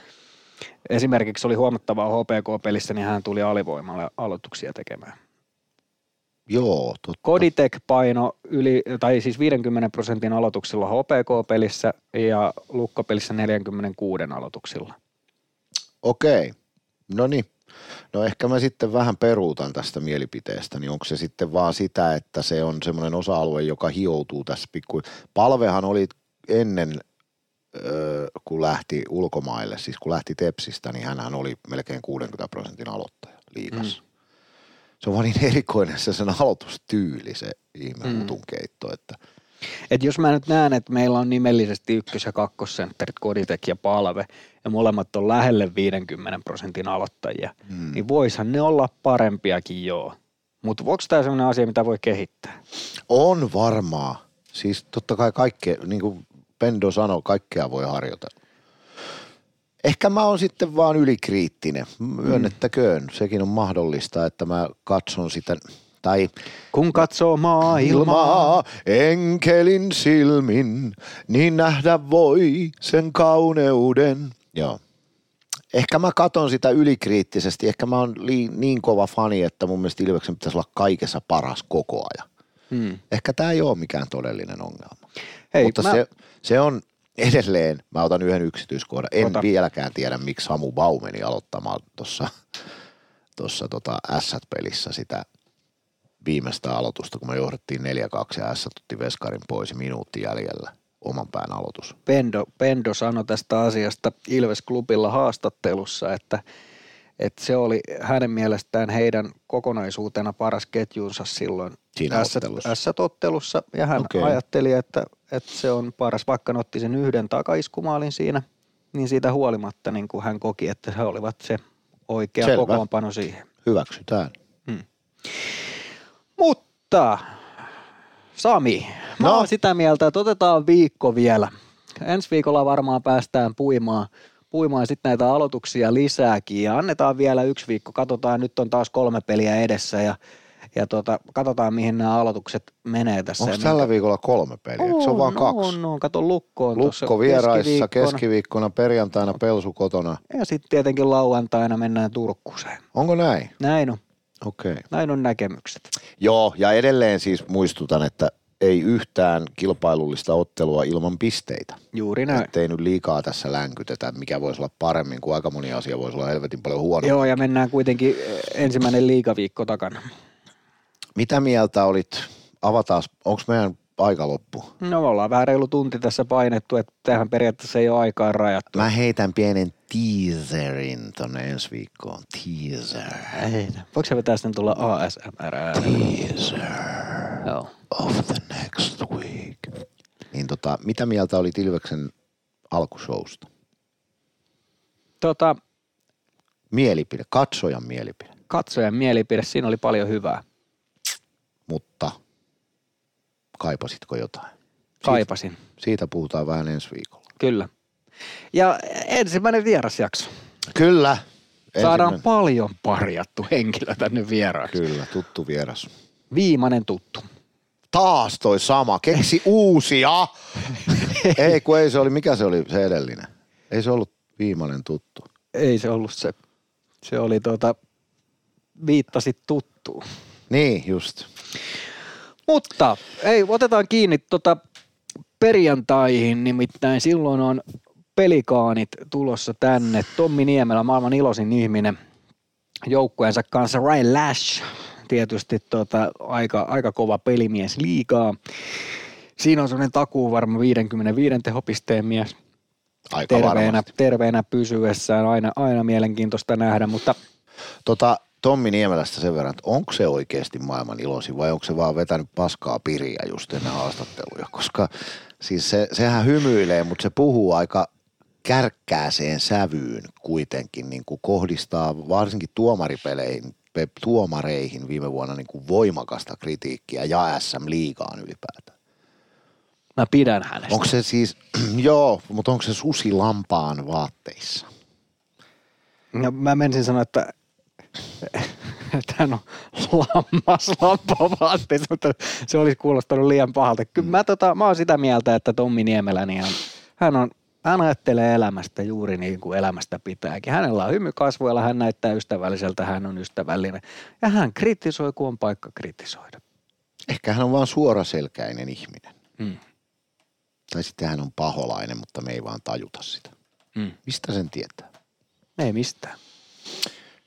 esimerkiksi oli huomattavaa HPK-pelissä, niin hän tuli alivoimalla aloituksia tekemään. Joo, totta. Koditek paino yli, tai siis 50 prosentin aloituksilla HPK-pelissä ja lukkopelissä 46 aloituksilla. Okei, no niin. No ehkä mä sitten vähän peruutan tästä mielipiteestä, niin onko se sitten vaan sitä, että se on semmoinen osa-alue, joka hioutuu tässä pikku. Palvehan oli ennen, öö, kun lähti ulkomaille, siis kun lähti Tepsistä, niin hän oli melkein 60 prosentin aloittaja. liigassa. Mm. Se on vaan niin erikoinen se sen aloitustyyli, se ihme mm. keitto, että et jos mä nyt näen, että meillä on nimellisesti ykkös- ja kakkosentterit, Koditek ja Palve, ja molemmat on lähelle 50 prosentin aloittajia, mm. niin voishan ne olla parempiakin joo. Mutta onko tämä sellainen asia, mitä voi kehittää? On varmaa. Siis totta kai kaikkea, niin kuin Pendo sanoi, kaikkea voi harjoitella. Ehkä mä oon sitten vaan ylikriittinen. Myönnettäköön. Mm. Sekin on mahdollista, että mä katson sitä tai kun katsoo maailmaa enkelin silmin, niin nähdä voi sen kauneuden. Joo. Ehkä mä katon sitä ylikriittisesti. Ehkä mä oon li- niin kova fani, että mun mielestä Ilveksen pitäisi olla kaikessa paras koko ajan. Hmm. Ehkä tämä ei ole mikään todellinen ongelma. Hei, Mutta mä... se, se on edelleen, mä otan yhden yksityiskohdan. En Ota. vieläkään tiedä, miksi Samu Bau meni aloittamaan tuossa tossa tota S-pelissä sitä viimeistä aloitusta, kun me johdettiin 4-2 ja S otti Veskarin pois minuutti jäljellä oman pään aloitus. Pendo, Pendo sanoi tästä asiasta Ilves-klubilla haastattelussa, että, että se oli hänen mielestään heidän kokonaisuutena paras ketjunsa silloin S-ottelussa. Ja hän okay. ajatteli, että, että se on paras, vaikka otti sen yhden takaiskumaalin siinä, niin siitä huolimatta niin kuin hän koki, että he olivat se oikea Selvä. kokoonpano siihen. Hyväksytään. Mutta Sami, mä no. oon sitä mieltä, että otetaan viikko vielä. Ensi viikolla varmaan päästään puimaan, puimaan sitten näitä aloituksia lisääkin ja annetaan vielä yksi viikko. Katsotaan, nyt on taas kolme peliä edessä ja ja tota, katsotaan, mihin nämä aloitukset menee tässä. Onko tällä minkä... viikolla kolme peliä? On, se on vaan kaksi? On, on. Kato, Lukko on Lukko vieraissa, keskiviikkona. keskiviikkona, perjantaina Pelsu kotona. Ja sitten tietenkin lauantaina mennään Turkkuseen. Onko näin? Näin on. Okei. Okay. Näin on näkemykset. Joo, ja edelleen siis muistutan, että ei yhtään kilpailullista ottelua ilman pisteitä. Juuri näin. Että ei nyt liikaa tässä länkytetä, mikä voisi olla paremmin, kuin aika moni asia voisi olla helvetin paljon huonommin. Joo, ja mennään kuitenkin eh, ensimmäinen liikaviikko takana. Mitä mieltä olit, avataan, onko meidän aika loppu? No me ollaan vähän reilu tunti tässä painettu, että tähän periaatteessa ei ole aikaa rajattu. Mä heitän pienen teaserin tonne ensi viikkoon. Teaser. Heitä. Voiko se vetää sitten tulla ASMR? Teaser Joo. of the next week. Niin tota, mitä mieltä oli Ilveksen alkushowsta? Tota, mielipide, katsojan mielipide. Katsojan mielipide, siinä oli paljon hyvää. Mutta kaipasitko jotain? Kaipasin. Siitä, siitä puhutaan vähän ensi viikolla. Kyllä. Ja ensimmäinen vierasjakso. Kyllä. Saadaan ensimmäinen. paljon parjattu henkilö tänne vieraaksi. Kyllä, tuttu vieras. Viimainen tuttu. Taas toi sama. Keksi uusia. ei, kun ei se oli, mikä se oli se edellinen? Ei se ollut viimeinen tuttu. Ei se ollut se. Se oli tuota, viittasit tuttuun. Niin, just. Mutta ei, otetaan kiinni tota perjantaihin, nimittäin silloin on pelikaanit tulossa tänne. Tommi Niemelä, maailman iloisin ihminen, joukkueensa kanssa. Ryan Lash, tietysti tota, aika, aika kova pelimies liikaa. Siinä on sellainen takuu varma 55 tehopisteen mies. Aika terveenä, terveenä pysyessään, aina, aina mielenkiintoista nähdä, mutta Tota, Tommi Niemelästä sen verran, että onko se oikeasti maailman iloisin vai onko se vaan vetänyt paskaa piriä just ennen haastatteluja, koska siis se, sehän hymyilee, mutta se puhuu aika kärkkääseen sävyyn kuitenkin, niin kuin kohdistaa varsinkin tuomaripeleihin, tuomareihin viime vuonna niin kuin voimakasta kritiikkiä ja SM-liigaan ylipäätään. Mä pidän hänestä. Onko se siis, joo, mutta onko se susi lampaan vaatteissa? No, mä menisin sanoa, että hän on lammas lampavaatteessa, mutta se olisi kuulostanut liian pahalta. Kyllä mä, tota, mä oon sitä mieltä, että Tommi Niemelä, niin hän, hän, on, hän ajattelee elämästä juuri niin kuin elämästä pitääkin. Hänellä on hymy kasvoilla, hän näyttää ystävälliseltä, hän on ystävällinen. Ja hän kritisoi, kun on paikka kritisoida. Ehkä hän on vaan suoraselkäinen ihminen. Hmm. Tai sitten hän on paholainen, mutta me ei vaan tajuta sitä. Hmm. Mistä sen tietää? Ei mistään.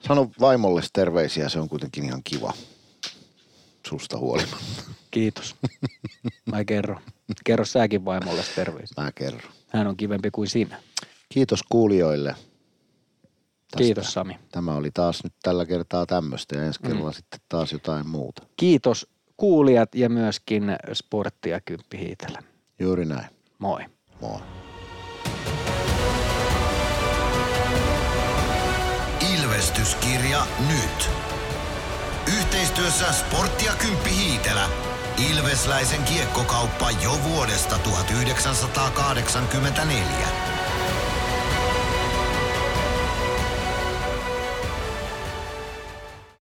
Sano vaimolle terveisiä, se on kuitenkin ihan kiva. Susta huolimatta. Kiitos. Mä kerro. Kerro säkin vaimolle terveisiä. Mä kerron. Hän on kivempi kuin sinä. Kiitos kuulijoille. Kiitos Sami. Tämä oli taas nyt tällä kertaa tämmöistä ja ensi kerralla Mm. sitten taas jotain muuta. Kiitos kuulijat ja myöskin sporttia kymppihiitellä. Juuri näin. Moi. Moi. Ilvestyskirja nyt. Yhteistyössä Sportti ja Kymppi Hiitelä. Ilvesläisen kiekkokauppa jo vuodesta 1984.